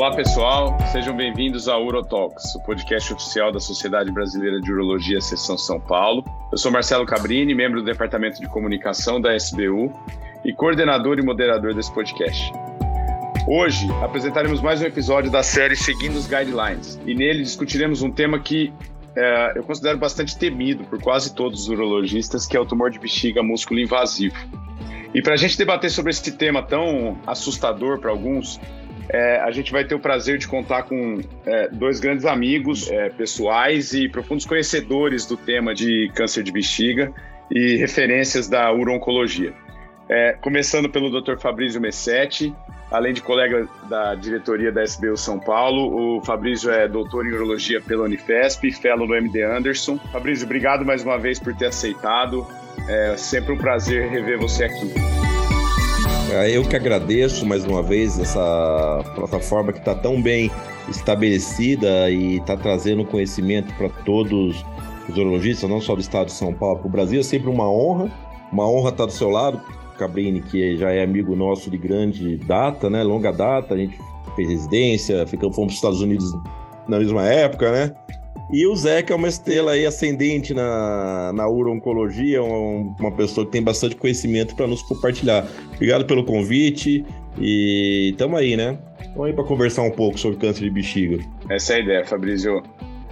Olá pessoal, sejam bem-vindos ao Urotalks, o podcast oficial da Sociedade Brasileira de Urologia Seção São Paulo. Eu sou Marcelo Cabrini, membro do Departamento de Comunicação da SBU e coordenador e moderador desse podcast. Hoje apresentaremos mais um episódio da série Seguindo os Guidelines e nele discutiremos um tema que é, eu considero bastante temido por quase todos os urologistas, que é o tumor de bexiga músculo invasivo. E para a gente debater sobre esse tema tão assustador para alguns, é, a gente vai ter o prazer de contar com é, dois grandes amigos é, pessoais e profundos conhecedores do tema de câncer de bexiga e referências da urologia. É, começando pelo Dr. Fabrício Messetti, além de colega da diretoria da SBU São Paulo, o Fabrício é doutor em urologia pela Unifesp, fellow no MD Anderson. Fabrício, obrigado mais uma vez por ter aceitado. É sempre um prazer rever você aqui. É, eu que agradeço mais uma vez essa plataforma que está tão bem estabelecida e está trazendo conhecimento para todos os urologistas, não só do estado de São Paulo, para o Brasil. É sempre uma honra, uma honra estar do seu lado, Cabrini, que já é amigo nosso de grande data, né? Longa data, a gente fez residência, ficamos, fomos para os Estados Unidos na mesma época, né? E o Zé, que é uma estrela aí ascendente na, na uro-oncologia, um, uma pessoa que tem bastante conhecimento para nos compartilhar. Obrigado pelo convite e estamos aí, né? Estamos aí para conversar um pouco sobre câncer de bexiga. Essa é a ideia, Fabrício.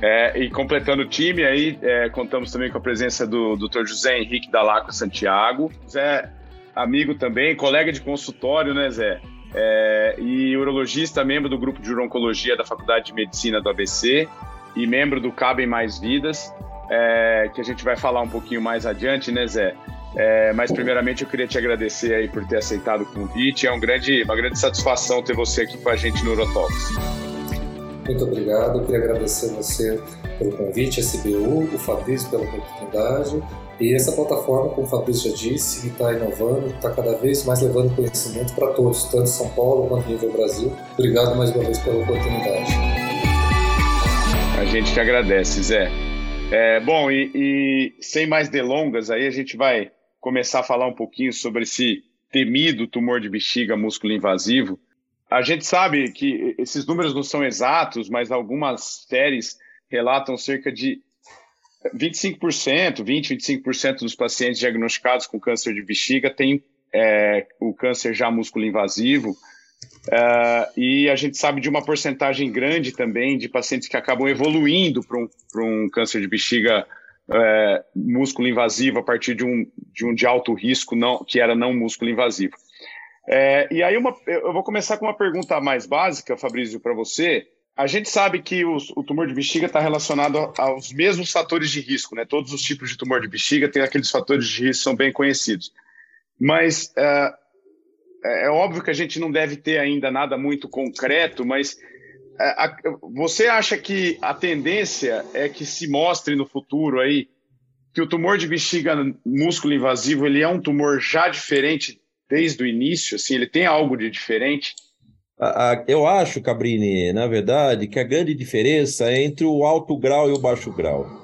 É, e completando o time, aí é, contamos também com a presença do Dr. José Henrique Dalaco Santiago. Zé, amigo também, colega de consultório, né, Zé? É, e urologista, membro do grupo de urologia da Faculdade de Medicina do ABC e membro do Cabem Mais Vidas, é, que a gente vai falar um pouquinho mais adiante, né, Zé? É, mas primeiramente eu queria te agradecer aí por ter aceitado o convite. É um grande, uma grande satisfação ter você aqui com a gente no Urotalks. Muito obrigado. Eu queria agradecer você pelo convite, a SBU, o Fabrício pela oportunidade e essa plataforma, como o Fabrício já disse, está inovando, está cada vez mais levando conhecimento para todos, tanto São Paulo quanto nível Brasil. Obrigado mais uma vez pela oportunidade. A gente que agradece, Zé. É, bom, e, e, sem mais delongas, aí a gente vai começar a falar um pouquinho sobre esse temido tumor de bexiga músculo invasivo. A gente sabe que esses números não são exatos, mas algumas séries relatam cerca de 25%, 20, 25% dos pacientes diagnosticados com câncer de bexiga têm é, o câncer já músculo invasivo. Uh, e a gente sabe de uma porcentagem grande também de pacientes que acabam evoluindo para um, um câncer de bexiga uh, músculo invasivo a partir de um, de um de alto risco não, que era não músculo invasivo. Uh, e aí uma, eu vou começar com uma pergunta mais básica, Fabrício, para você. A gente sabe que os, o tumor de bexiga está relacionado aos mesmos fatores de risco, né? Todos os tipos de tumor de bexiga têm aqueles fatores de risco que são bem conhecidos. Mas uh, é, é óbvio que a gente não deve ter ainda nada muito concreto, mas é, você acha que a tendência é que se mostre no futuro aí que o tumor de bexiga músculo invasivo ele é um tumor já diferente desde o início, assim, ele tem algo de diferente? Eu acho, Cabrini, na verdade, que a grande diferença é entre o alto grau e o baixo grau.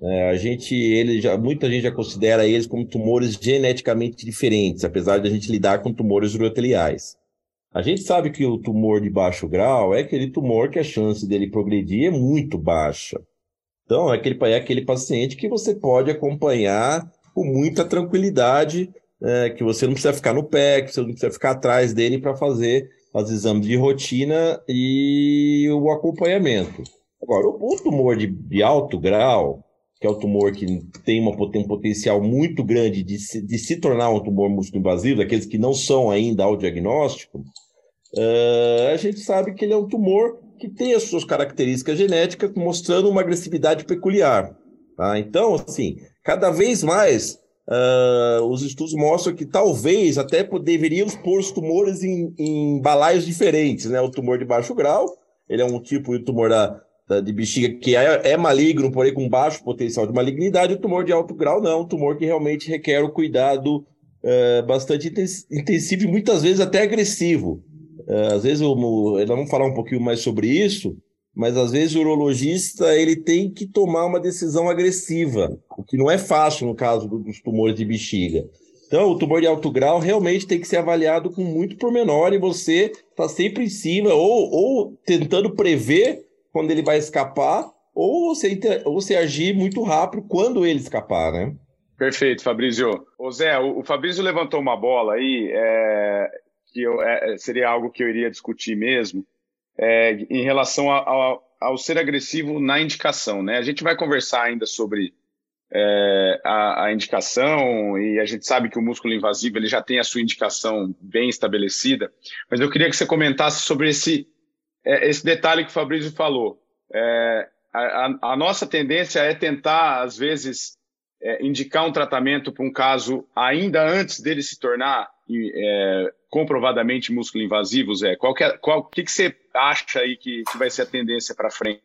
É, a gente, ele já, muita gente já considera eles como tumores geneticamente diferentes, apesar de a gente lidar com tumores uroteliais. A gente sabe que o tumor de baixo grau é aquele tumor que a chance dele progredir é muito baixa. Então, é aquele, é aquele paciente que você pode acompanhar com muita tranquilidade, é, que você não precisa ficar no pé, que você não precisa ficar atrás dele para fazer os exames de rotina e o acompanhamento. Agora, o tumor de, de alto grau, que é o tumor que tem, uma, tem um potencial muito grande de se, de se tornar um tumor músculo invasivo, daqueles que não são ainda ao diagnóstico, uh, a gente sabe que ele é um tumor que tem as suas características genéticas, mostrando uma agressividade peculiar. Tá? Então, assim, cada vez mais uh, os estudos mostram que talvez até deveríamos pôr os tumores em, em balaios diferentes, né? O tumor de baixo grau, ele é um tipo de tumor da, de bexiga que é, é, maligno, porém com baixo potencial de malignidade, o tumor de alto grau não, um tumor que realmente requer o cuidado é, bastante intensivo e muitas vezes até agressivo. É, às vezes, nós vamos falar um pouquinho mais sobre isso, mas às vezes o urologista ele tem que tomar uma decisão agressiva, o que não é fácil no caso dos tumores de bexiga. Então, o tumor de alto grau realmente tem que ser avaliado com muito pormenor e você está sempre em cima, ou, ou tentando prever quando ele vai escapar, ou você, ou você agir muito rápido quando ele escapar, né? Perfeito, Fabrício. Ô Zé, o, o Fabrício levantou uma bola aí, é, que eu, é, seria algo que eu iria discutir mesmo, é, em relação ao, ao ser agressivo na indicação, né? A gente vai conversar ainda sobre é, a, a, indicação e a gente sabe que o músculo invasivo ele já tem a sua indicação bem estabelecida, mas eu queria que você comentasse sobre esse, é, esse detalhe que o Fabrício falou. É, a, a, nossa tendência é tentar, às vezes, é, indicar um tratamento para um caso ainda antes dele se tornar é, comprovadamente músculo invasivo, Zé. Qual que, é, qual, que, que você acha aí que, que vai ser a tendência para frente?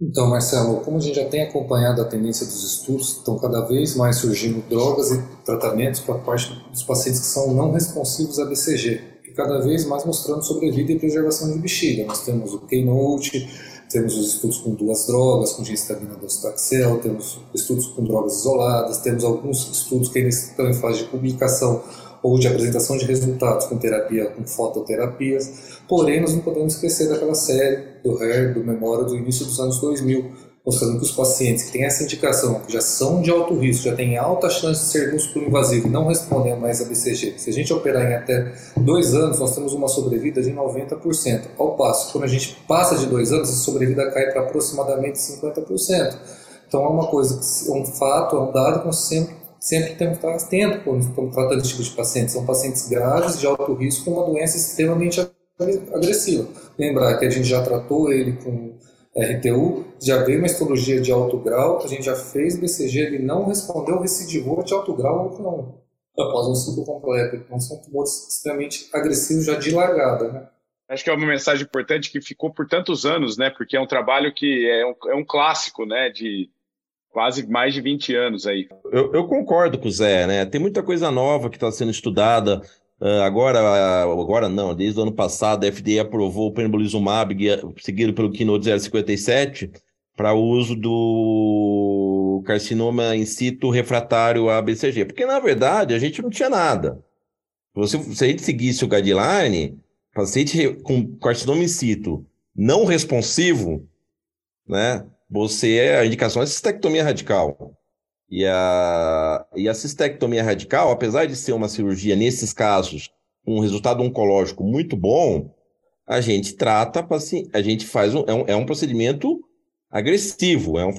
Então, Marcelo, como a gente já tem acompanhado a tendência dos estudos, estão cada vez mais surgindo drogas e tratamentos para parte dos pacientes que são não responsivos a BCG, cada vez mais mostrando sobrevida e preservação de bexiga. Nós temos o Keynote, temos os estudos com duas drogas, com gestamina docetaxel, temos estudos com drogas isoladas, temos alguns estudos que ainda estão em fase de publicação ou de apresentação de resultados com terapia, com fototerapias. Porém, nós não podemos esquecer daquela série do HER, do Memória do início dos anos 2000, mostrando que os pacientes que têm essa indicação, que já são de alto risco, já têm alta chance de ser músculo invasivo não respondem mais a BCG, se a gente operar em até dois anos, nós temos uma sobrevida de 90%. Ao passo, quando a gente passa de dois anos, a sobrevida cai para aproximadamente 50%. Então é uma coisa, é um fato, é um dado que nós sempre sempre temos que estar atento quando estamos tratando esse tipo de pacientes. São pacientes graves, de alto risco, com uma doença extremamente agressiva. Lembrar que a gente já tratou ele com RTU, já veio uma histologia de alto grau, a gente já fez BCG, ele não respondeu, recidivou de alto grau ou não, após um ciclo completo. Então são tumores extremamente agressivos já de largada, né? Acho que é uma mensagem importante que ficou por tantos anos, né? Porque é um trabalho que é um, é um clássico, né? De, quase mais de 20 anos aí. Eu, eu concordo com o Zé, né? Tem muita coisa nova que está sendo estudada. Uh, agora, agora não, desde o ano passado a FDA aprovou o pembrolizumab, seguido pelo Keynote 057, para uso do carcinoma in situ refratário a BCG. Porque, na verdade, a gente não tinha nada. Se, se a gente seguisse o guideline, paciente com carcinoma in situ não responsivo, né? você a indicação é cistectomia radical. E a, e a cistectomia radical, apesar de ser uma cirurgia, nesses casos, um resultado oncológico muito bom, a gente trata, a gente faz um, é, um, é um procedimento agressivo, é um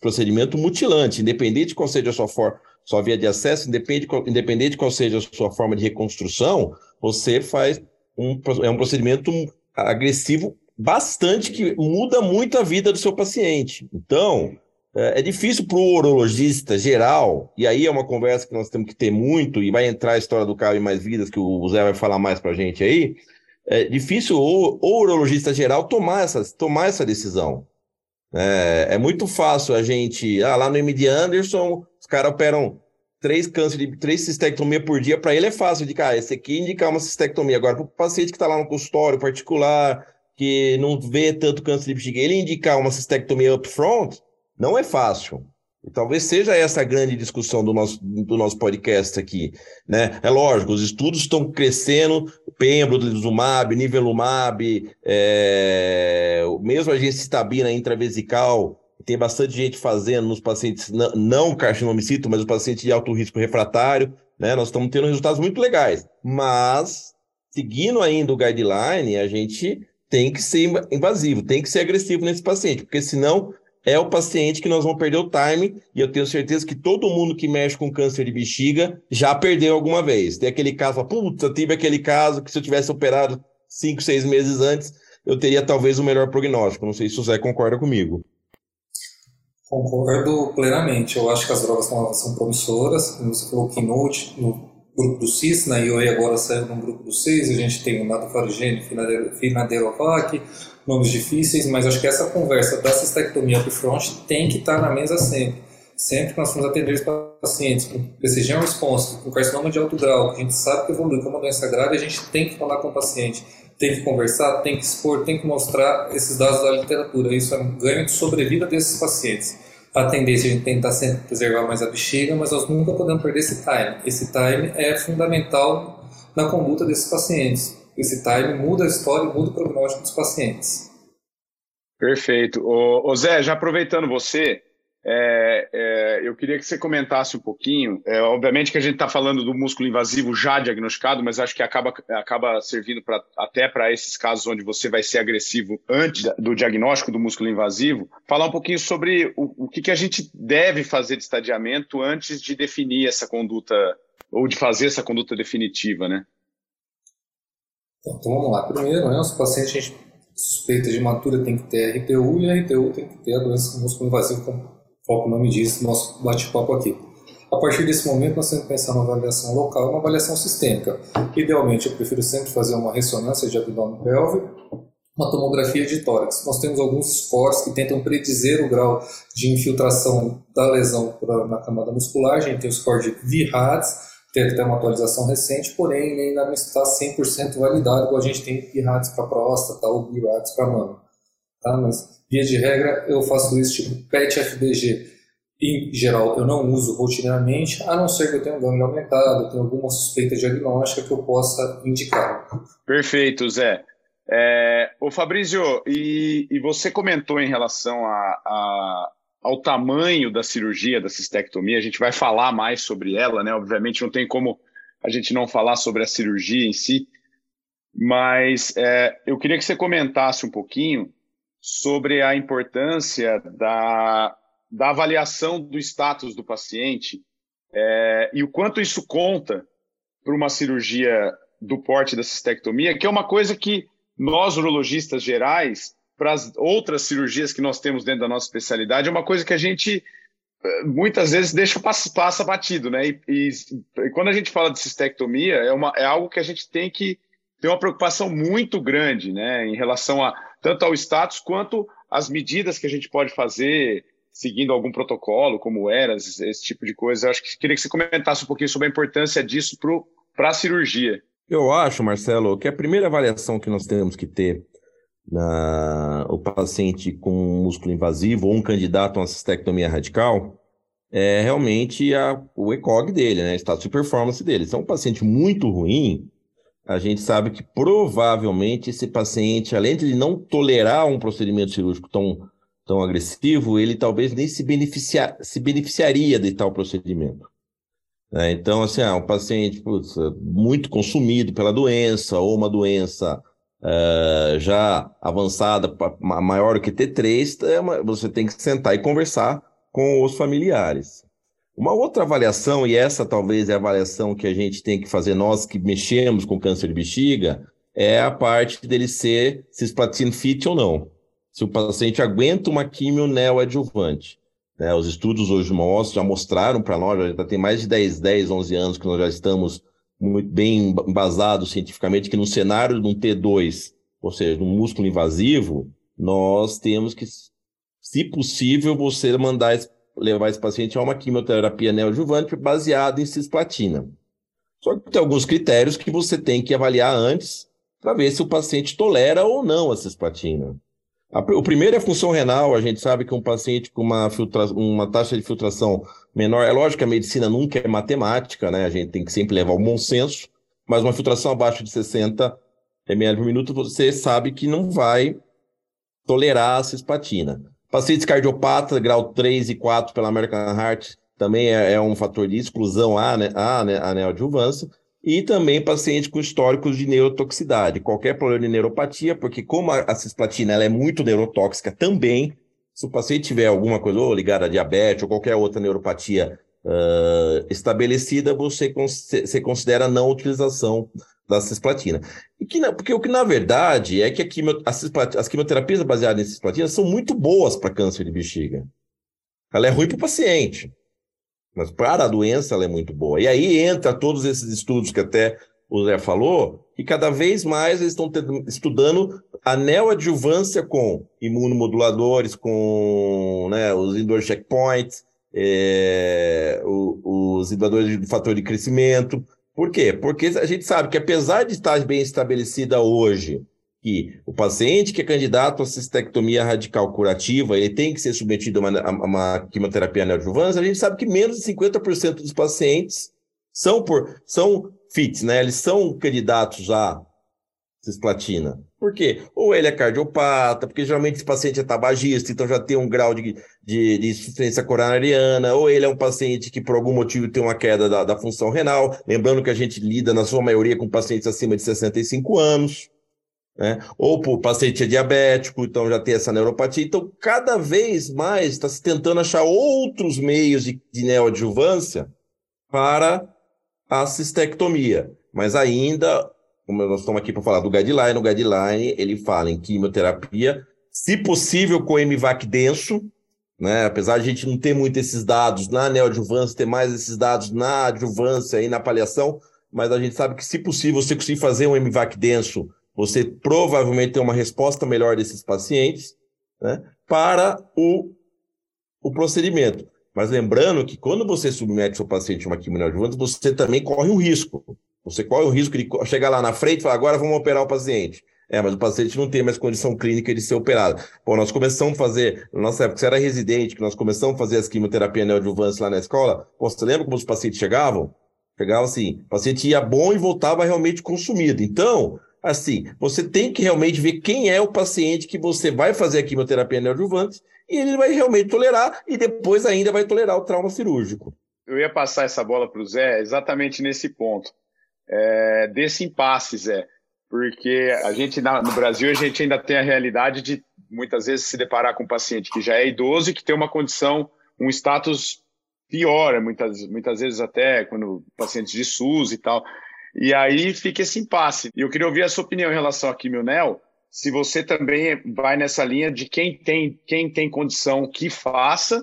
procedimento mutilante, independente de qual seja a sua, for, sua via de acesso, independente, independente de qual seja a sua forma de reconstrução, você faz um, é um procedimento agressivo bastante que muda muito a vida do seu paciente. Então, é, é difícil para o urologista geral, e aí é uma conversa que nós temos que ter muito, e vai entrar a história do carro e mais vidas, que o Zé vai falar mais para a gente aí. É difícil o, o urologista geral tomar essa, tomar essa decisão. É, é muito fácil a gente. Ah, lá no MD Anderson, os caras operam três câncer de três cistectomia por dia. Para ele é fácil de, cara, esse aqui indicar uma cistectomia. Agora, para o paciente que está lá no consultório particular, que não vê tanto câncer de bexiga, ele indicar uma cistectomia upfront, não é fácil. E talvez seja essa a grande discussão do nosso, do nosso podcast aqui. Né? É lógico, os estudos estão crescendo, pembrolizumab, nivelumab, é, mesmo a gencitabina intravesical, tem bastante gente fazendo nos pacientes não, não carcinomicito, mas os pacientes de alto risco refratário, né? Nós estamos tendo resultados muito legais. Mas, seguindo ainda o guideline, a gente tem que ser invasivo, tem que ser agressivo nesse paciente, porque senão é o paciente que nós vamos perder o time, e eu tenho certeza que todo mundo que mexe com câncer de bexiga já perdeu alguma vez. Tem aquele caso, puta, tive aquele caso que se eu tivesse operado cinco, seis meses antes, eu teria talvez o melhor prognóstico. Não sei se o Zé concorda comigo. Concordo plenamente. Eu acho que as drogas são promissoras. Como você falou, Keynote, no grupo do CIS, na IOE agora saiu no grupo do 6, a gente tem o Natofarigene, Finaderovac, nomes difíceis, mas acho que essa conversa da cistectomia upfront tem que estar na mesa sempre. Sempre que nós formos atender os pacientes com PCG response, com carcinoma de alto grau, que a gente sabe que evolui como uma doença grave, a gente tem que falar com o paciente, tem que conversar, tem que expor, tem que mostrar esses dados da literatura. Isso é um ganho de sobrevida desses pacientes. A tendência é a gente tentar sempre preservar mais a bexiga, mas nós nunca podemos perder esse time. Esse time é fundamental na conduta desses pacientes. Esse time muda a história, muda o prognóstico dos pacientes. Perfeito. Ô, ô Zé, já aproveitando você, é, é, eu queria que você comentasse um pouquinho. É, obviamente que a gente está falando do músculo invasivo já diagnosticado, mas acho que acaba, acaba servindo pra, até para esses casos onde você vai ser agressivo antes do diagnóstico do músculo invasivo. Falar um pouquinho sobre o, o que, que a gente deve fazer de estadiamento antes de definir essa conduta ou de fazer essa conduta definitiva, né? Então vamos lá. Primeiro, né, os pacientes suspeita de matura tem que ter RTU e a RTU tem que ter a doença músculo invasivo o nome diz nosso bate-papo aqui. A partir desse momento, nós temos que pensar numa avaliação local e uma avaliação sistêmica. Idealmente, eu prefiro sempre fazer uma ressonância de abdômen pélvico, uma tomografia de tórax. Nós temos alguns scores que tentam predizer o grau de infiltração da lesão na camada muscular. A gente tem o score de VRADS, teve até uma atualização recente, porém ainda não está 100% validado, igual a gente tem VRADS para próstata ou VRADS para mama. Tá? Mas Via de regra, eu faço isso tipo PET-FDG. Em geral, eu não uso rotineiramente, a não ser que eu tenha um ganglio aumentado, tenha alguma suspeita diagnóstica que eu possa indicar. Perfeito, Zé. É, ô Fabrício, e, e, você comentou em relação a, a, ao tamanho da cirurgia da cistectomia, a gente vai falar mais sobre ela, né? Obviamente não tem como a gente não falar sobre a cirurgia em si, mas é, eu queria que você comentasse um pouquinho sobre a importância da, da avaliação do status do paciente é, e o quanto isso conta para uma cirurgia do porte da cistectomia, que é uma coisa que nós, urologistas gerais, para as outras cirurgias que nós temos dentro da nossa especialidade, é uma coisa que a gente é, muitas vezes deixa passa, passa batido, né? E, e, e, quando a gente fala de cistectomia, é, uma, é algo que a gente tem que ter uma preocupação muito grande, né? Em relação a tanto ao status quanto às medidas que a gente pode fazer seguindo algum protocolo, como ERAS, esse tipo de coisa. Eu acho que queria que você comentasse um pouquinho sobre a importância disso para a cirurgia. Eu acho, Marcelo, que a primeira avaliação que nós temos que ter na o paciente com músculo invasivo ou um candidato a uma cistectomia radical é realmente a, o ECOG dele, né? Status de performance dele. Se é um paciente muito ruim, a gente sabe que provavelmente esse paciente, além de não tolerar um procedimento cirúrgico tão, tão agressivo, ele talvez nem se, beneficiar, se beneficiaria de tal procedimento. É, então, assim, ah, um paciente putz, muito consumido pela doença, ou uma doença uh, já avançada, maior que T3, é você tem que sentar e conversar com os familiares. Uma outra avaliação, e essa talvez é a avaliação que a gente tem que fazer nós que mexemos com câncer de bexiga, é a parte dele ser cisplatina fit ou não. Se o paciente aguenta uma quimio neoadjuvante. Né? Os estudos hoje mostram, já mostraram para nós, já tem mais de 10, 10, 11 anos que nós já estamos muito bem embasados cientificamente que no cenário de um T2, ou seja, de um músculo invasivo, nós temos que, se possível, você mandar levar esse paciente a uma quimioterapia neoadjuvante baseada em cisplatina. Só que tem alguns critérios que você tem que avaliar antes para ver se o paciente tolera ou não a cisplatina. O primeiro é a função renal. A gente sabe que um paciente com uma, filtra... uma taxa de filtração menor, é lógico que a medicina nunca é matemática, né? A gente tem que sempre levar o bom senso, mas uma filtração abaixo de 60 ml por minuto, você sabe que não vai tolerar a cisplatina. Pacientes cardiopatas, grau 3 e 4 pela American Heart, também é, é um fator de exclusão à, né, à, né, à neoadjuvância. E também paciente com históricos de neurotoxicidade, qualquer problema de neuropatia, porque como a, a cisplatina ela é muito neurotóxica também, se o paciente tiver alguma coisa ou ligada a diabetes ou qualquer outra neuropatia uh, estabelecida, você, você considera não utilização da cisplatina. E que, porque o que na verdade é que quimio, as quimioterapias baseadas em cisplatina são muito boas para câncer de bexiga. Ela é ruim para o paciente, mas para a doença ela é muito boa. E aí entra todos esses estudos que até o Zé falou, que cada vez mais eles estão estudando a neoadjuvância com imunomoduladores, com né, os indoor checkpoints, é, os inibidores de fator de crescimento, por quê? Porque a gente sabe que apesar de estar bem estabelecida hoje que o paciente que é candidato a cistectomia radical curativa, ele tem que ser submetido a uma, a uma quimioterapia neoadjuvância, a gente sabe que menos de 50% dos pacientes são, por, são FITs, né? Eles são candidatos a cisplatina. Por quê? Ou ele é cardiopata, porque geralmente esse paciente é tabagista, então já tem um grau de, de, de insuficiência coronariana, ou ele é um paciente que por algum motivo tem uma queda da, da função renal, lembrando que a gente lida na sua maioria com pacientes acima de 65 anos, né? Ou por paciente é diabético, então já tem essa neuropatia. Então, cada vez mais está se tentando achar outros meios de, de neoadjuvância para a cistectomia. Mas ainda como nós estamos aqui para falar do guideline, o guideline ele fala em quimioterapia, se possível com MVAC denso, né? Apesar de a gente não ter muito esses dados na neoadjuvância, ter mais esses dados na adjuvância e na paliação, mas a gente sabe que se possível você conseguir fazer um MVAC denso, você provavelmente tem uma resposta melhor desses pacientes, né? Para o, o procedimento. Mas lembrando que quando você submete seu paciente a uma quimioadjuvante, você também corre um risco. Você corre o risco de chegar lá na frente e falar, agora vamos operar o paciente. É, mas o paciente não tem mais condição clínica de ser operado. Bom, nós começamos a fazer, na nossa época, você era residente, que nós começamos a fazer as quimioterapia neoadjuvância lá na escola. Pô, você lembra como os pacientes chegavam? Chegavam assim, o paciente ia bom e voltava realmente consumido. Então, assim, você tem que realmente ver quem é o paciente que você vai fazer a quimioterapia neoadjuvante e ele vai realmente tolerar e depois ainda vai tolerar o trauma cirúrgico. Eu ia passar essa bola para o Zé exatamente nesse ponto é, desse impasse, Zé. Porque a gente, no Brasil, a gente ainda tem a realidade de muitas vezes se deparar com um paciente que já é idoso e que tem uma condição, um status pior, muitas, muitas vezes até quando pacientes de SUS e tal. E aí fica esse impasse. E eu queria ouvir a sua opinião em relação a Quimionel, se você também vai nessa linha de quem tem, quem tem condição que faça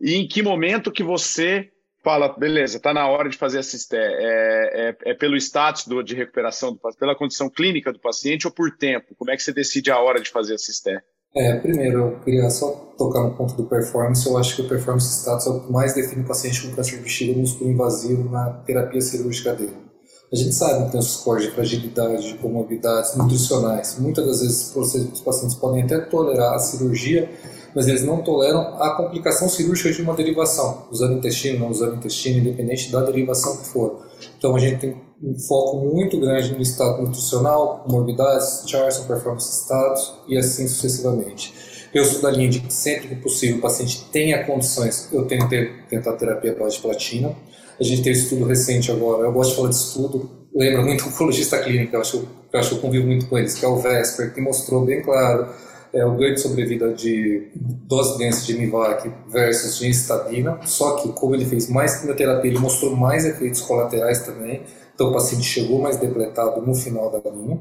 e em que momento que você fala, beleza, está na hora de fazer a CISTE. É, é, é, pelo status do, de recuperação, do, pela condição clínica do paciente ou por tempo? Como é que você decide a hora de fazer a CISTE? É, primeiro, eu queria só tocar no ponto do performance. Eu acho que o performance status é o que mais define o paciente com câncer de bexiga músculo invasivo na terapia cirúrgica dele. A gente sabe que tem os scores de fragilidade, de comorbidades nutricionais. Muitas das vezes os pacientes podem até tolerar a cirurgia, mas eles não toleram a complicação cirúrgica de uma derivação, usando intestino, não usando intestino, independente da derivação que for. Então a gente tem um foco muito grande no estado nutricional, morbidades, Charson, performance status e assim sucessivamente. Eu sou da linha de que sempre que possível o paciente tenha condições, eu tenho que tentar terapia base platina. A gente tem um estudo recente agora, eu gosto de falar de estudo, lembra muito o oncologista clínico, eu acho, eu acho que eu convivo muito com eles, que é o Vesper, que mostrou bem claro é, o ganho de sobrevida de dose densa de Nivac versus gencitabina, só que como ele fez mais quimioterapia, ele mostrou mais efeitos colaterais também, então o paciente chegou mais depletado no final da linha,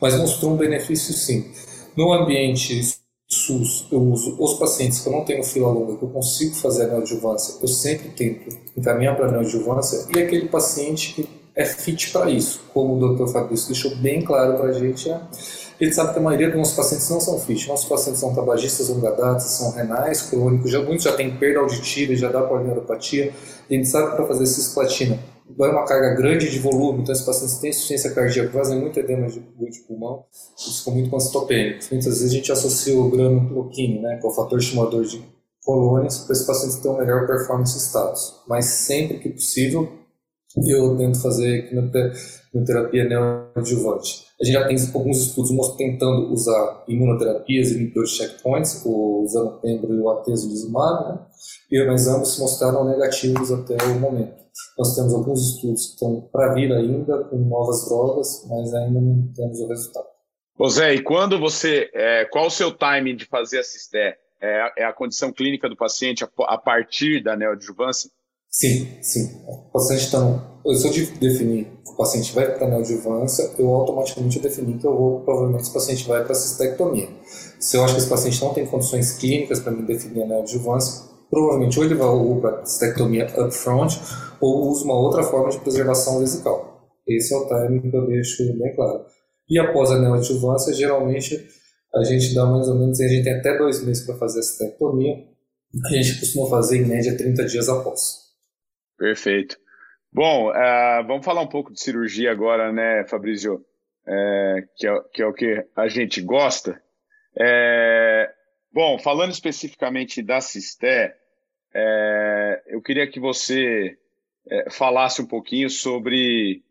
mas mostrou um benefício sim. No ambiente SUS, eu uso os pacientes que eu não tenho fila longa, que eu consigo fazer a neoadjuvância, eu sempre tento encaminhar para a neoadjuvância, e aquele paciente que é fit para isso, como o Dr. Fabrício deixou bem claro para a gente, é a gente sabe que a maioria dos nossos pacientes não são FISH. Nossos pacientes são tabagistas, ungadatas, são renais, crônicos, já, muitos já têm perda auditiva, já dá polineuropatia. A gente sabe que para fazer cisplatina vai uma carga grande de volume, então esses pacientes têm insuficiência cardíaca, fazem muito edema de, de pulmão, eles ficam muito constopênicos. Muitas vezes a gente associa o granulocine, né, que é o fator estimulador de colônias, para esses pacientes terem uma melhor performance status. Mas sempre que possível, eu tento fazer quimioterapia neoadjuvante. A gente já tem alguns estudos tentando usar imunoterapias inibidores de checkpoints, o pembro e o atezolizumab, né? e, mas ambos mostraram negativos até o momento. Nós temos alguns estudos que estão para vir ainda, com novas drogas, mas ainda não temos o resultado. Ô Zé, e quando você, é, qual o seu timing de fazer a CISTE? É, é a condição clínica do paciente a, a partir da neoadjuvância? Sim, sim. O paciente está. Se eu definir que o paciente vai para a neoadjuvância, eu automaticamente defini que eu vou, provavelmente, esse paciente vai para a cistectomia. Se eu acho que esse paciente não tem condições clínicas para me definir a neoadjuvância, provavelmente ou ele vai para a cistectomia upfront ou usa uma outra forma de preservação vesical. Esse é o timing que eu deixo bem claro. E após a neoadjuvância, geralmente a gente dá mais ou menos, a gente tem até dois meses para fazer a cistectomia, a gente costuma fazer em média 30 dias após. Perfeito. Bom, uh, vamos falar um pouco de cirurgia agora, né, Fabrício? é, que, é, que, é, o que a gente gosta. É, bom, falando especificamente da Cisté, é, eu queria que você é, falasse um pouquinho sobre,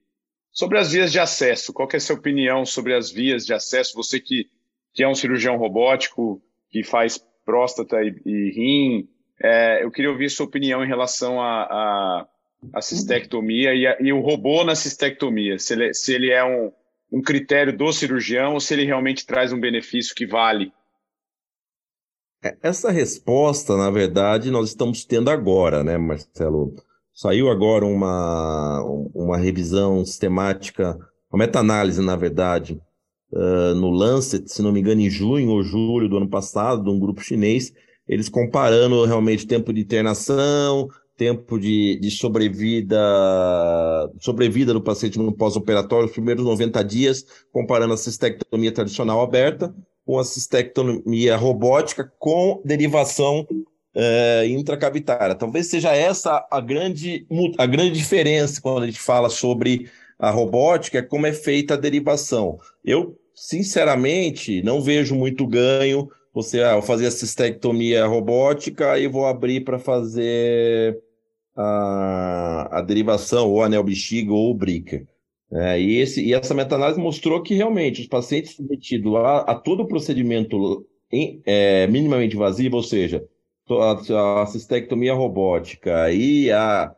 sobre as vias de acesso. Qual é a sua opinião sobre as vias de acesso? Você que, que é um cirurgião robótico, que faz próstata e, e rim, é, eu queria ouvir sua opinião em relação a, a, a cistectomia e, a, e, o robô na cistectomia. Se ele, se ele é um, um critério do cirurgião ou se ele realmente traz um benefício que vale é, essa resposta, na verdade, nós estamos tendo agora, né, Marcelo? Saiu agora uma, uma revisão sistemática, uma meta-análise, na verdade, uh, no Lancet, se não me engano, em junho ou julho do ano passado, de um grupo chinês, eles comparando realmente tempo de internação, tempo de, de sobrevida, sobrevida do paciente no pós-operatório, os primeiros 90 dias, comparando a cistectomia tradicional aberta com a cistectomia robótica com derivação é, intracavitária. Talvez seja essa a grande, a grande diferença quando a gente fala sobre a robótica, é como é feita a derivação. Eu, sinceramente, não vejo muito ganho você ah, fazer a cistectomia robótica e vou abrir para fazer a, a derivação, ou anel bexiga ou brica. É, e, esse, e essa meta-análise mostrou que realmente os pacientes submetidos a, a todo o procedimento em, é, minimamente invasivo, ou seja, a, a cistectomia robótica e a,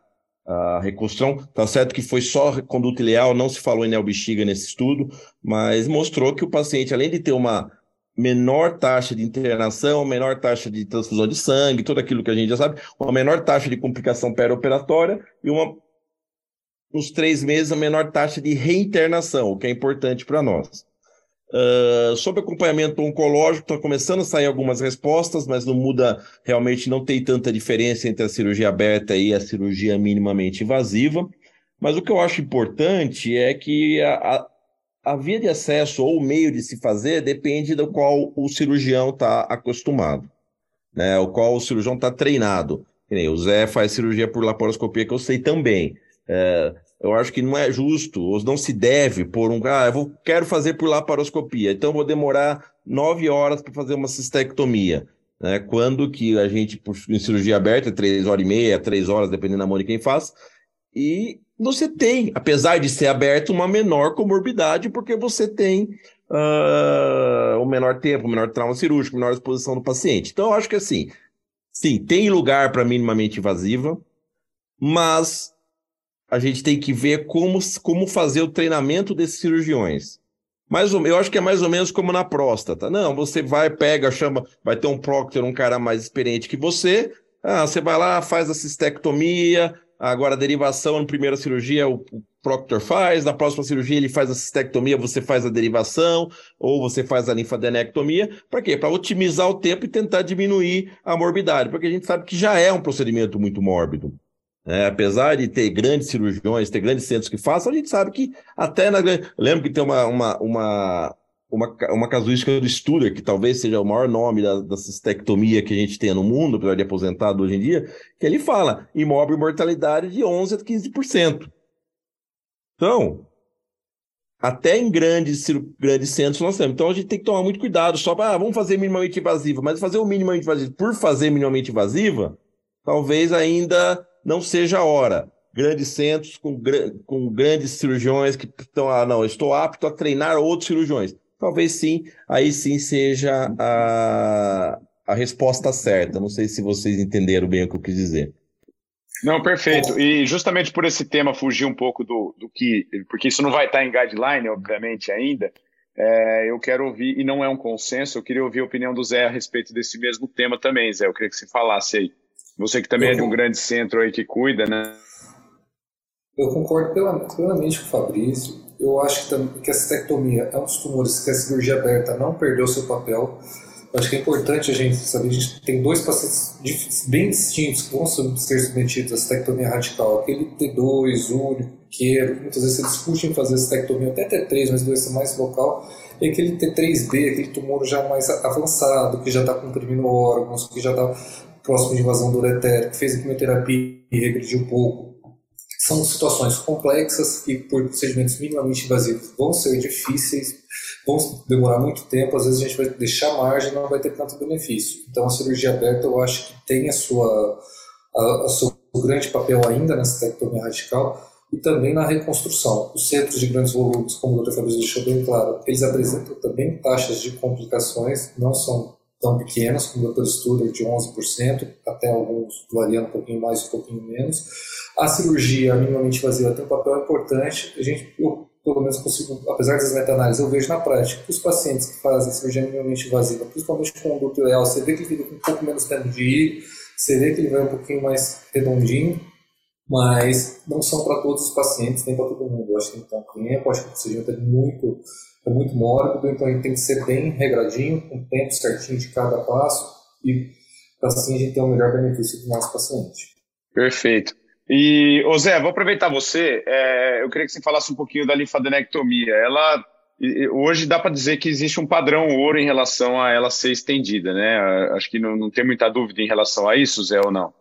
a reconstrução, tá certo que foi só conduta ileal, não se falou em neobexiga nesse estudo, mas mostrou que o paciente, além de ter uma menor taxa de internação, menor taxa de transfusão de sangue, tudo aquilo que a gente já sabe, uma menor taxa de complicação perioperatória e uma nos três meses a menor taxa de reinternação, o que é importante para nós. Uh, sobre acompanhamento oncológico, está começando a sair algumas respostas, mas não muda, realmente não tem tanta diferença entre a cirurgia aberta e a cirurgia minimamente invasiva. Mas o que eu acho importante é que a, a via de acesso ou o meio de se fazer depende do qual o cirurgião está acostumado, né? o qual o cirurgião está treinado. O Zé faz cirurgia por laparoscopia, que eu sei também. É, eu acho que não é justo, ou não se deve por um. Ah, eu vou, quero fazer por laparoscopia, então vou demorar nove horas para fazer uma cistectomia. Né? Quando que a gente, em cirurgia aberta, três horas e meia, três horas, dependendo da mão de quem faz, e você tem, apesar de ser aberto, uma menor comorbidade, porque você tem uh, o menor tempo, o menor trauma cirúrgico, menor exposição do paciente. Então, eu acho que assim, sim, tem lugar para minimamente invasiva, mas a gente tem que ver como, como fazer o treinamento desses cirurgiões. Mais ou, eu acho que é mais ou menos como na próstata. Não, você vai, pega, chama, vai ter um proctor, um cara mais experiente que você. Ah, você vai lá, faz a cistectomia, agora a derivação na primeira cirurgia o, proctor faz, na próxima cirurgia ele faz a cistectomia, você faz a derivação, ou você faz a linfadenectomia. Para quê? Para otimizar o tempo e tentar diminuir a morbidade, porque a gente sabe que já é um procedimento muito mórbido. É, apesar de ter grandes cirurgiões, ter grandes centros que façam, a gente sabe que até na. Lembro que tem uma, uma, uma, uma, uma casuística do Studer, que talvez seja o maior nome da, da cistectomia que a gente tem no mundo, apesar de aposentado hoje em dia, que ele fala imóvel mortalidade de 11% a 15%. Então, até em grandes, grandes centros nós temos. Então a gente tem que tomar muito cuidado, só para, ah, vamos fazer minimamente invasiva, mas fazer o minimamente invasivo por fazer minimamente invasiva, talvez ainda não seja a hora. Grandes centros com, com grandes cirurgiões que estão, ah, não, estou apto a treinar outros cirurgiões. Talvez sim, aí sim seja a, a resposta certa. Não sei se vocês entenderam bem o que eu quis dizer. Não, perfeito. E justamente por esse tema fugir um pouco do, do que. Porque isso não vai estar em guideline, obviamente, ainda. É, eu quero ouvir, e não é um consenso, eu queria ouvir a opinião do Zé a respeito desse mesmo tema também, Zé. Eu queria que você falasse aí. Você que também eu, é de um grande centro aí que cuida, né? Eu concordo plenamente com o Fabrício. Eu acho que, que a cistectomia é um dos tumores que a cirurgia aberta não perdeu seu papel. Eu acho que é importante a gente saber, a gente tem dois pacientes bem distintos que vão ser submetidos à cistectomia radical. Aquele T2, único, pequeno, muitas vezes se discute em fazer cistectomia até T3, mas doença mais local, e aquele T3B, aquele tumor já mais avançado, que já está comprimindo órgãos, que já está próximo de invasão do ureter, que fez quimioterapia e regrediu um pouco, são situações complexas que, por procedimentos minimamente invasivos, vão ser difíceis, vão demorar muito tempo, às vezes a gente vai deixar margem e não vai ter tanto benefício. Então, a cirurgia aberta eu acho que tem a sua, a, a seu grande papel ainda nessa tectomia radical e também na reconstrução. Os centros de grandes volumes, como o Dr. Fabrício deixou bem claro, eles apresentam também taxas de complicações, não são tão pequenas, como o Dr. Studer, de 11%, até alguns variando um pouquinho mais, um pouquinho menos. A cirurgia minimamente invasiva tem um papel importante. A gente, eu, pelo menos consigo, apesar das meta-análises, eu vejo na prática que os pacientes que fazem cirurgia minimamente invasiva, principalmente com o duto real, você vê que ele fica com um pouco menos tempo de ir, você vê que ele vai um pouquinho mais redondinho, mas não são para todos os pacientes, nem para todo mundo. Eu acho que tem que ter um tempo, acho que procedimento é muito, é muito mórbido, então ele tem que ser bem regradinho, com o tempo certinho de cada passo, e assim a gente ter o melhor benefício do nosso paciente. Perfeito. E, ô Zé, vou aproveitar você, é, eu queria que você falasse um pouquinho da linfadenectomia. Ela, hoje dá para dizer que existe um padrão ouro em relação a ela ser estendida, né? Acho que não, não tem muita dúvida em relação a isso, Zé, ou não?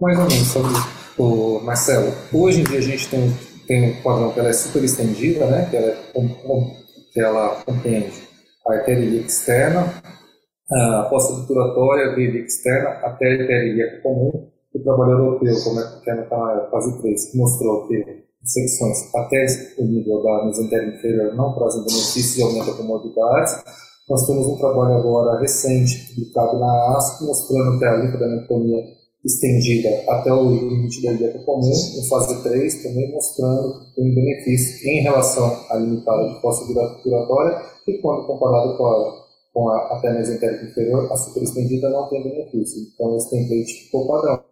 Mais ou menos, sobre o Marcelo. Hoje em dia a gente tem, tem um padrão que ela é super estendida, né? Que ela, é, que ela compreende a artéria externa, a fossa obturatória, a via externa, a artéria comum, o trabalhador europeu, como é que é na fase 3, que mostrou que secções até o nível da mesentéria inferior não trazem benefícios e aumentam comorbidades. Nós temos um trabalho agora recente, publicado na ASCO, mostrando que a linfadenectomia estendida até o limite da dieta comum, em fase 3, também mostrando um benefício em relação à limitada de fossa giratória e quando comparado com a, com a até mesentérica inferior, a super estendida não tem benefício. Então, esse template ficou padrão.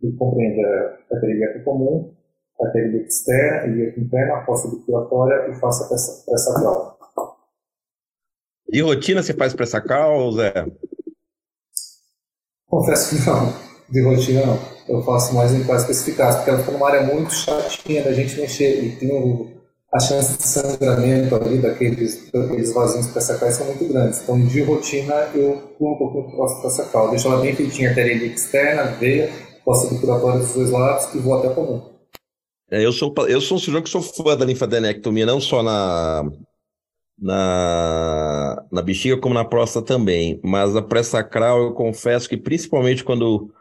Ele compreende a artéria comum, a artéria externa, ilíaca interna, a fossa obturatória e faça pressa cal. De rotina você faz pressa cal, Zé? Confesso que não de rotina, não. Eu faço mais em casos especificados, porque ela fica numa área muito chatinha da gente mexer e tem um, a chance de sangramento ali daqueles, daqueles vasinhos para sacar são muito grandes. Então, de rotina, eu pulo um pouquinho para sacar. Eu deixo ela bem feitinha, artéria externa, veia, fossa obturatória dos dois lados e vou até comum. É, eu, sou, eu sou um cirurgião que sou fã da linfadenectomia, não só na, na, na bexiga, como na próstata também. Mas a pré-sacral, eu confesso que principalmente quando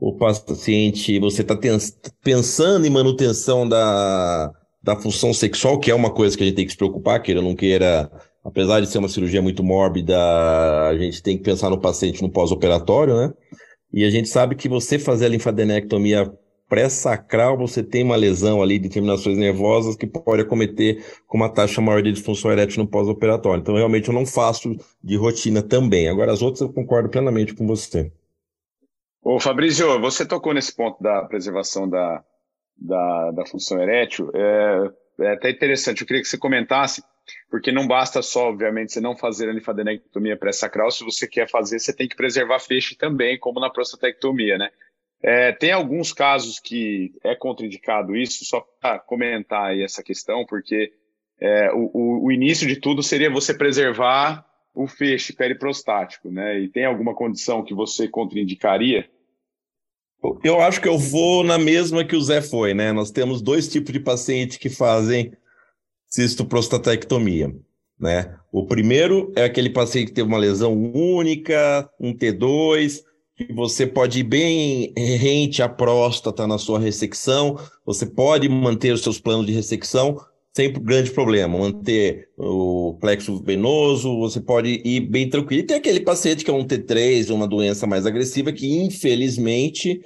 o paciente, você está pensando em manutenção da, da função sexual, que é uma coisa que a gente tem que se preocupar, queira ou não queira, apesar de ser uma cirurgia muito mórbida, a gente tem que pensar no paciente no pós-operatório, né? E a gente sabe que você fazer a linfadenectomia pré-sacral, você tem uma lesão ali de terminações nervosas que pode acometer com uma taxa maior de disfunção erétil no pós-operatório. Então, realmente, eu não faço de rotina também. Agora, as outras eu concordo plenamente com você. Ô Fabrício, você tocou nesse ponto da preservação da, da, da função erétil. É, é, até interessante, eu queria que você comentasse, porque não basta só, obviamente, você não fazer a linfadenectomia pré-sacral, se você quer fazer, você tem que preservar feixe também, como na prostatectomia, né? É, tem alguns casos que é contraindicado isso, só para comentar aí essa questão, porque é, o, o, o início de tudo seria você preservar o feixe periprostático, né? E tem alguma condição que você contraindicaria? Eu acho que eu vou na mesma que o Zé foi, né? Nós temos dois tipos de paciente que fazem cistoprostatectomia, né? O primeiro é aquele paciente que teve uma lesão única, um T2, que você pode ir bem rente à próstata na sua ressecção, você pode manter os seus planos de ressecção, sempre grande problema. Manter o plexo venoso, você pode ir bem tranquilo. E tem aquele paciente que é um T3, uma doença mais agressiva, que infelizmente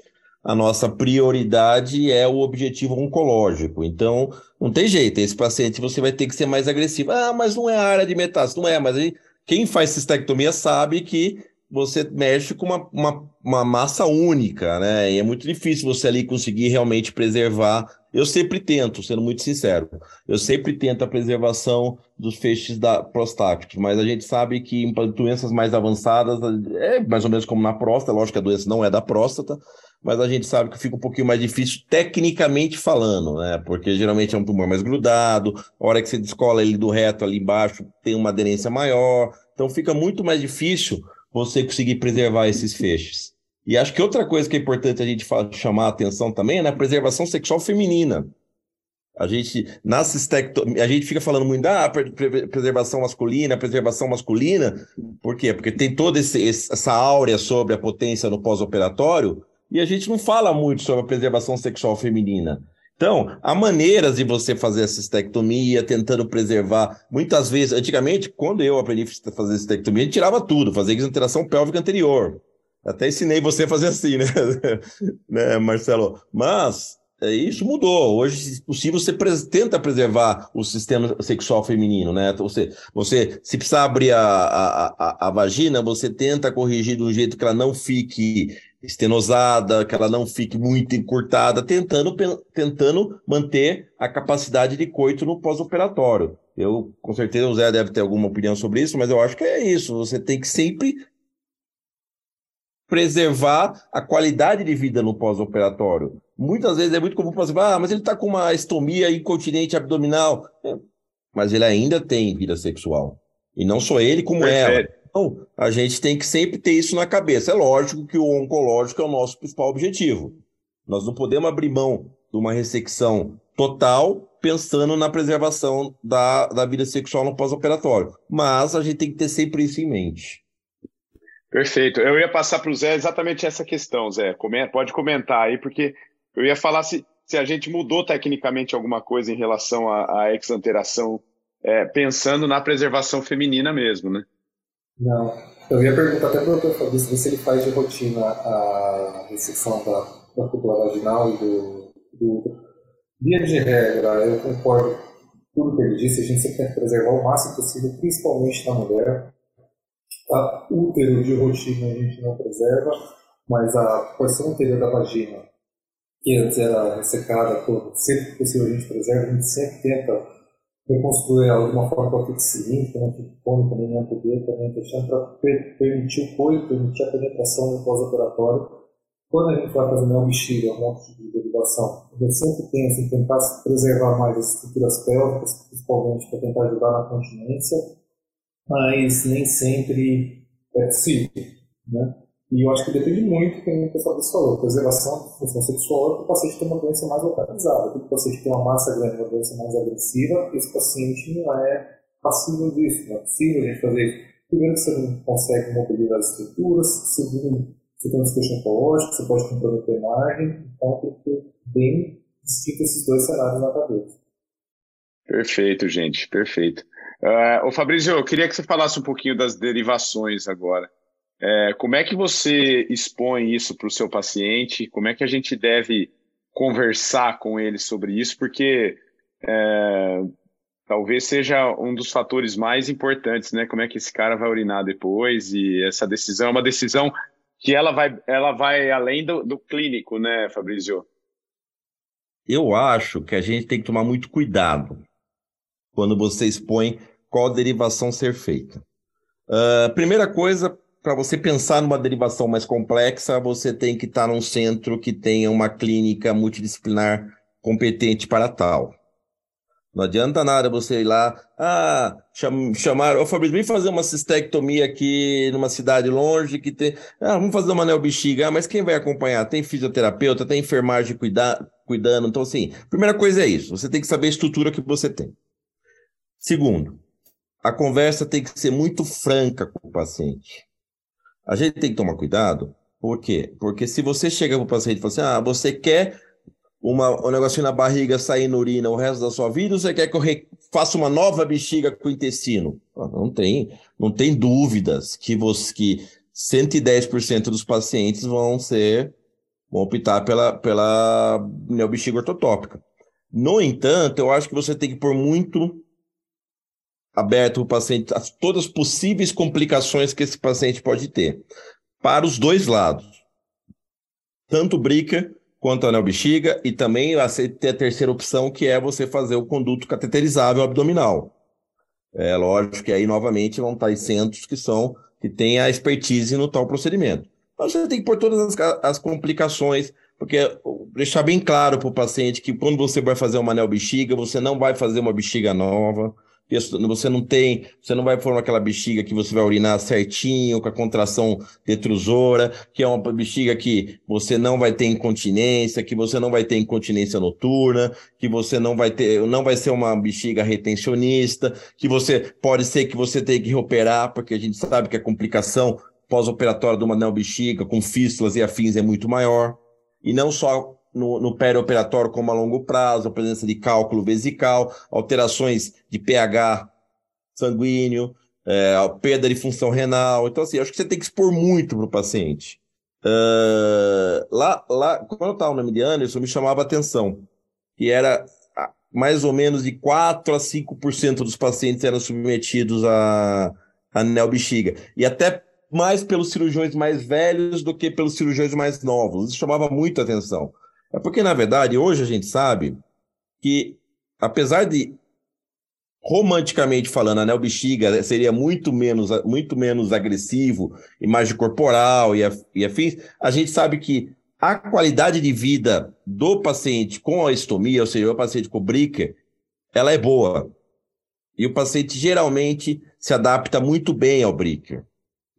a nossa prioridade é o objetivo oncológico. Então, não tem jeito, esse paciente você vai ter que ser mais agressivo. Ah, mas não é a área de metástase, não é, mas aí, quem faz cistectomia sabe que você mexe com uma, uma, uma, massa única, né? E é muito difícil você ali conseguir realmente preservar. Eu sempre tento, sendo muito sincero, eu sempre tento a preservação dos feixes da, prostáticos, mas a gente sabe que em doenças mais avançadas, é mais ou menos como na próstata, lógico que a doença não é da próstata, mas a gente sabe que fica um pouquinho mais difícil tecnicamente falando, né? Porque geralmente é um tumor mais grudado, a hora que você descola ele do reto ali embaixo, tem uma aderência maior, então fica muito mais difícil você conseguir preservar esses feixes. E acho que outra coisa que é importante a gente chamar a atenção também é na preservação sexual feminina. A gente, na a gente fica falando muito da ah, preservação masculina, preservação masculina. Por quê? Porque tem toda esse, essa áurea sobre a potência no pós-operatório e a gente não fala muito sobre a preservação sexual feminina. Então, há maneiras de você fazer a cistectomia, tentando preservar. Muitas vezes, antigamente, quando eu aprendi a fazer cistectomia, a gente tirava tudo, fazia exoneração pélvica anterior. Até ensinei você a fazer assim, né, né Marcelo? Mas é, isso mudou. Hoje, se possível, você tenta preservar o sistema sexual feminino, né? Então, você, você se precisar abrir a, a, a, a vagina, você tenta corrigir de um jeito que ela não fique estenosada, que ela não fique muito encurtada, tentando, tentando manter a capacidade de coito no pós-operatório. Eu, com certeza, o Zé deve ter alguma opinião sobre isso, mas eu acho que é isso. Você tem que sempre preservar a qualidade de vida no pós-operatório. Muitas vezes é muito comum falar, ah, mas ele está com uma estomia incontinente abdominal. É, mas ele ainda tem vida sexual. E não só ele, como Perfeito. ela. Então, a gente tem que sempre ter isso na cabeça. É lógico que o oncológico é o nosso principal objetivo. Nós não podemos abrir mão de uma ressecção total pensando na preservação da, da vida sexual no pós-operatório. Mas a gente tem que ter sempre isso em mente. Perfeito. Eu ia passar para o Zé exatamente essa questão, Zé. Pode comentar aí, porque eu ia falar se, se a gente mudou tecnicamente alguma coisa em relação à, à exanteração, é, pensando na preservação feminina mesmo, né? Não. Eu ia perguntar até para o Dr. Fabrício se ele faz de rotina a ressecção da, da cúpula vaginal e do, do. Via de regra, eu concordo com tudo que ele disse, a gente sempre tem que preservar o máximo possível, principalmente na mulher. A útero de rotina a gente não preserva, mas a porção anterior da vagina, que antes era ressecada, sempre que possível a gente preserva, a gente sempre tenta reconstruir ela de uma forma que ela fique cilíndrica, não fique cônica, não poder, também fechando, para permitir o coito, permitir a penetração no pós-operatório. Quando a gente vai fazer uma bexiga, um monte de derivação, gente sempre pensa em tentar preservar mais as estruturas pélvicas, principalmente para tentar ajudar na continência, mas nem sempre é possível. Né? E eu acho que depende muito, como o pessoal falou, preservação da função sexual, que o paciente tem uma doença mais localizada. Porque o paciente tem uma massa grande, uma doença mais agressiva, esse paciente não é passível disso, não é possível a gente fazer isso. Primeiro, você não consegue mobilizar as estruturas, segundo, você tem um desfecho oncológico, você pode comprometer a imagem, então tem que ter bem distinto esses dois cenários na cabeça. Perfeito, gente, perfeito. Uh, ô Fabrício, eu queria que você falasse um pouquinho das derivações agora. É, como é que você expõe isso para o seu paciente? Como é que a gente deve conversar com ele sobre isso? Porque é, talvez seja um dos fatores mais importantes, né? Como é que esse cara vai urinar depois? E essa decisão é uma decisão que ela vai, ela vai além do, do clínico, né, Fabrício? Eu acho que a gente tem que tomar muito cuidado quando você expõe qual derivação ser feita. Uh, primeira coisa, para você pensar numa derivação mais complexa, você tem que estar num centro que tenha uma clínica multidisciplinar competente para tal. Não adianta nada você ir lá, ah, cham, chamar, ô Fabrício, vem fazer uma cistectomia aqui numa cidade longe que tem, ah, vamos fazer uma neobexiga, ah, mas quem vai acompanhar? Tem fisioterapeuta, tem enfermagem cuida, cuidando, então assim, primeira coisa é isso, você tem que saber a estrutura que você tem. Segundo, a conversa tem que ser muito franca com o paciente. A gente tem que tomar cuidado, por quê? Porque se você chega para o paciente e fala assim, ah, você quer uma, um negocinho na barriga sair na urina o resto da sua vida, ou você quer que eu faça uma nova bexiga com o intestino? Não tem, não tem dúvidas que, você, que 110% dos pacientes vão ser, vão optar pela, pela neobexiga ortotópica. No entanto, eu acho que você tem que pôr muito aberto o paciente a todas as possíveis complicações que esse paciente pode ter, para os dois lados. Tanto brica quanto anel bexiga, e também a, a terceira opção, que é você fazer o conduto cateterizável abdominal. É lógico que aí, novamente, vão estar centros que são que têm a expertise no tal procedimento. Então, você tem que pôr todas as, as complicações, porque deixar bem claro para o paciente que quando você vai fazer uma anel bexiga, você não vai fazer uma bexiga nova, você não tem, você não vai formar aquela bexiga que você vai urinar certinho, com a contração detrusora, que é uma bexiga que você não vai ter incontinência, que você não vai ter incontinência noturna, que você não vai ter, não vai ser uma bexiga retencionista, que você pode ser que você tenha que operar, porque a gente sabe que a complicação pós-operatória de uma neobexiga com fístulas e afins é muito maior. E não só no, no perioperatório como a longo prazo, a presença de cálculo vesical, alterações de pH sanguíneo, é, perda de função renal. Então, assim, acho que você tem que expor muito para o paciente. Uh, lá, lá, quando eu estava no nome de Anderson, me chamava atenção, que era mais ou menos de 4 a 5% dos pacientes eram submetidos a, a neobexiga. E até mais pelos cirurgiões mais velhos do que pelos cirurgiões mais novos. Isso chamava muito atenção. É porque, na verdade, hoje a gente sabe que, apesar de, romanticamente falando, a neobexiga seria muito menos, muito menos agressivo, imagem corporal e, e afins, a gente sabe que a qualidade de vida do paciente com a estomia, ou seja, o paciente com brica, ela é boa. E o paciente geralmente se adapta muito bem ao breaker.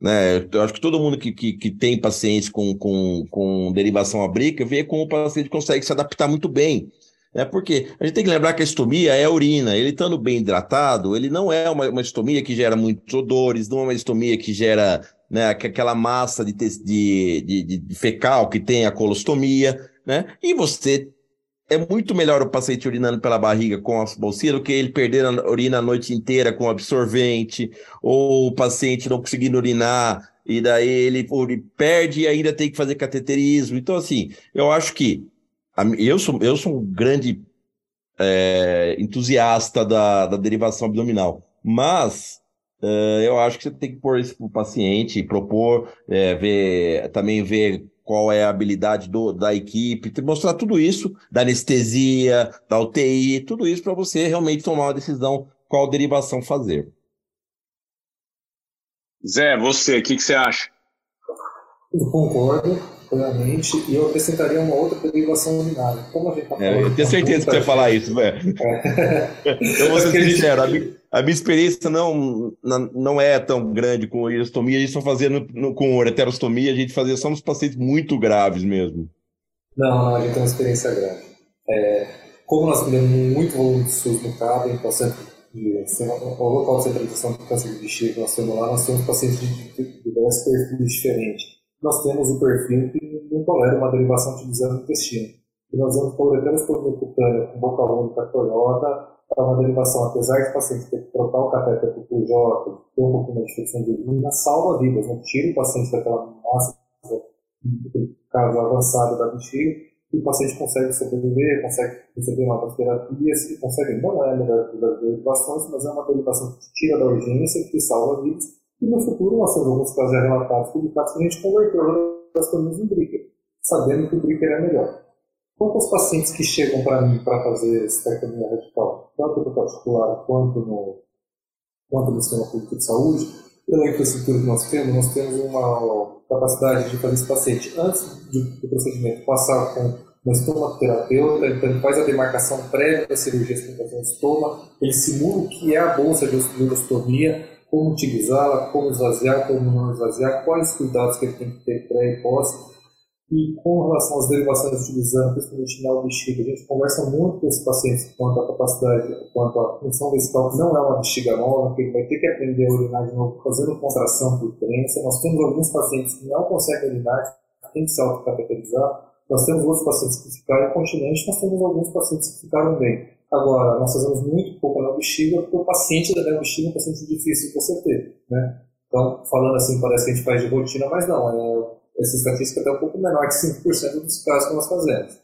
Né? Eu acho que todo mundo que, que, que tem pacientes com, com, com derivação à brica vê como o paciente consegue se adaptar muito bem. É porque a gente tem que lembrar que a estomia é a urina. Ele estando bem hidratado, ele não é uma, uma estomia que gera muitos odores, não é uma estomia que gera né, aquela massa de, de, de, de fecal que tem a colostomia. Né? E você é muito melhor o paciente urinando pela barriga com a bolsinha do que ele perder a urina a noite inteira com absorvente, ou o paciente não conseguindo urinar, e daí ele, perde e ainda tem que fazer cateterismo. Então, assim, eu acho que eu sou, eu sou um grande é, entusiasta da, da derivação abdominal, mas é, eu acho que você tem que pôr isso para o paciente, propor, é, ver, também ver qual é a habilidade do, da equipe, mostrar tudo isso, da anestesia, da UTI, tudo isso para você realmente tomar uma decisão qual derivação fazer. Zé, você, o que, que você acha? Eu concordo plenamente e eu acrescentaria uma outra derivação urinária. Como a gente tá é, eu tenho certeza que você vai falar isso, velho. É. eu vou ser sincero, a a minha experiência não, não, é tão grande com ureostomia, a gente só fazia no, no, com ureterostomia, a gente fazia só nos pacientes muito graves mesmo. Não, não, a gente tem uma experiência grave. É, como nós temos muito volume de SUS no CAB, então sempre o local de centralização do câncer de bexiga que nós temos lá, nós temos pacientes de diversos perfis diferentes nós temos o perfil que não tolera uma derivação utilizando o intestino. E nós vamos por por cutânea com boca única, Toyota, para uma derivação, apesar de o paciente ter que trocar o catéter para o PJ, ter um pouquinho de infecção de urina, salva vidas, não tira o paciente daquela massa, caso avançado da bexiga, e o paciente consegue sobreviver, consegue receber novas terapias, e consegue, não é a melhor das derivações, mas é uma derivação que tira da urgência, que salva vidas, e no futuro nós temos alguns casos já relatados, publicados, que a gente converteu as coisas em Bricker, sabendo que o Bricker é melhor. Quanto aos pacientes que chegam para mim para fazer esterectomia radical, tanto no particular quanto no, quanto no sistema público de saúde, pela infraestrutura que nós temos, nós temos uma capacidade de fazer esse paciente, antes do procedimento, passar com uma estomaterapeuta, então ele faz a demarcação prévia da cirurgia de estômago, ele simula o que é a bolsa de ostomia, como utilizá-la, como esvaziar, como não esvaziar, quais cuidados que ele tem que ter pré e pós. E com relação às derivações utilizando, principalmente na bexiga, a gente conversa muito com esses pacientes quanto à capacidade, quanto à função vesical, que não é uma bexiga nova, que ele vai ter que aprender a urinar de novo, fazendo contração por crença. Nós temos alguns pacientes que não conseguem urinar, tem que se autocateterizar. Nós temos outros pacientes que ficaram incontinentes, nós temos alguns pacientes que ficaram bem. Agora, nós fazemos muito pouco na bexiga, porque o paciente da bexiga é um paciente difícil de você ter, né? Então, falando assim, parece que a gente faz de rotina, mas não, é, essa estatística é até um pouco menor que 5% dos casos que nós fazemos.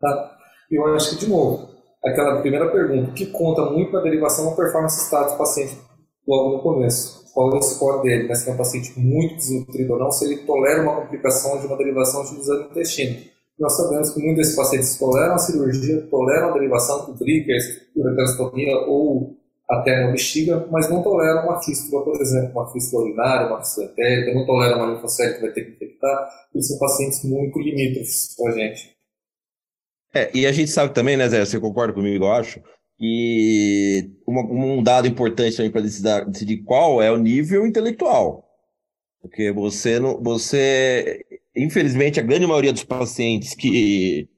Tá? E eu acho que, de novo, aquela primeira pergunta, que conta muito na derivação é a performance status do paciente logo no começo. Qual é o score dele, né? se é um paciente muito desnutrido ou não, se ele tolera uma complicação de uma derivação utilizando o intestino. Nós sabemos que muitos desses pacientes toleram a cirurgia, toleram a derivação com triggers, ureterostomia ou até na bexiga, mas não toleram uma fístula, por exemplo, uma fístula urinária, uma fístula etérica, não toleram uma linfocele que vai ter que infectar. Eles são pacientes muito limítrofes para a gente. É, e a gente sabe também, né, Zé, você concorda comigo, eu acho, E uma, um dado importante também para decidir, decidir qual é o nível intelectual. Porque você não. Você. Infelizmente, a grande maioria dos pacientes que,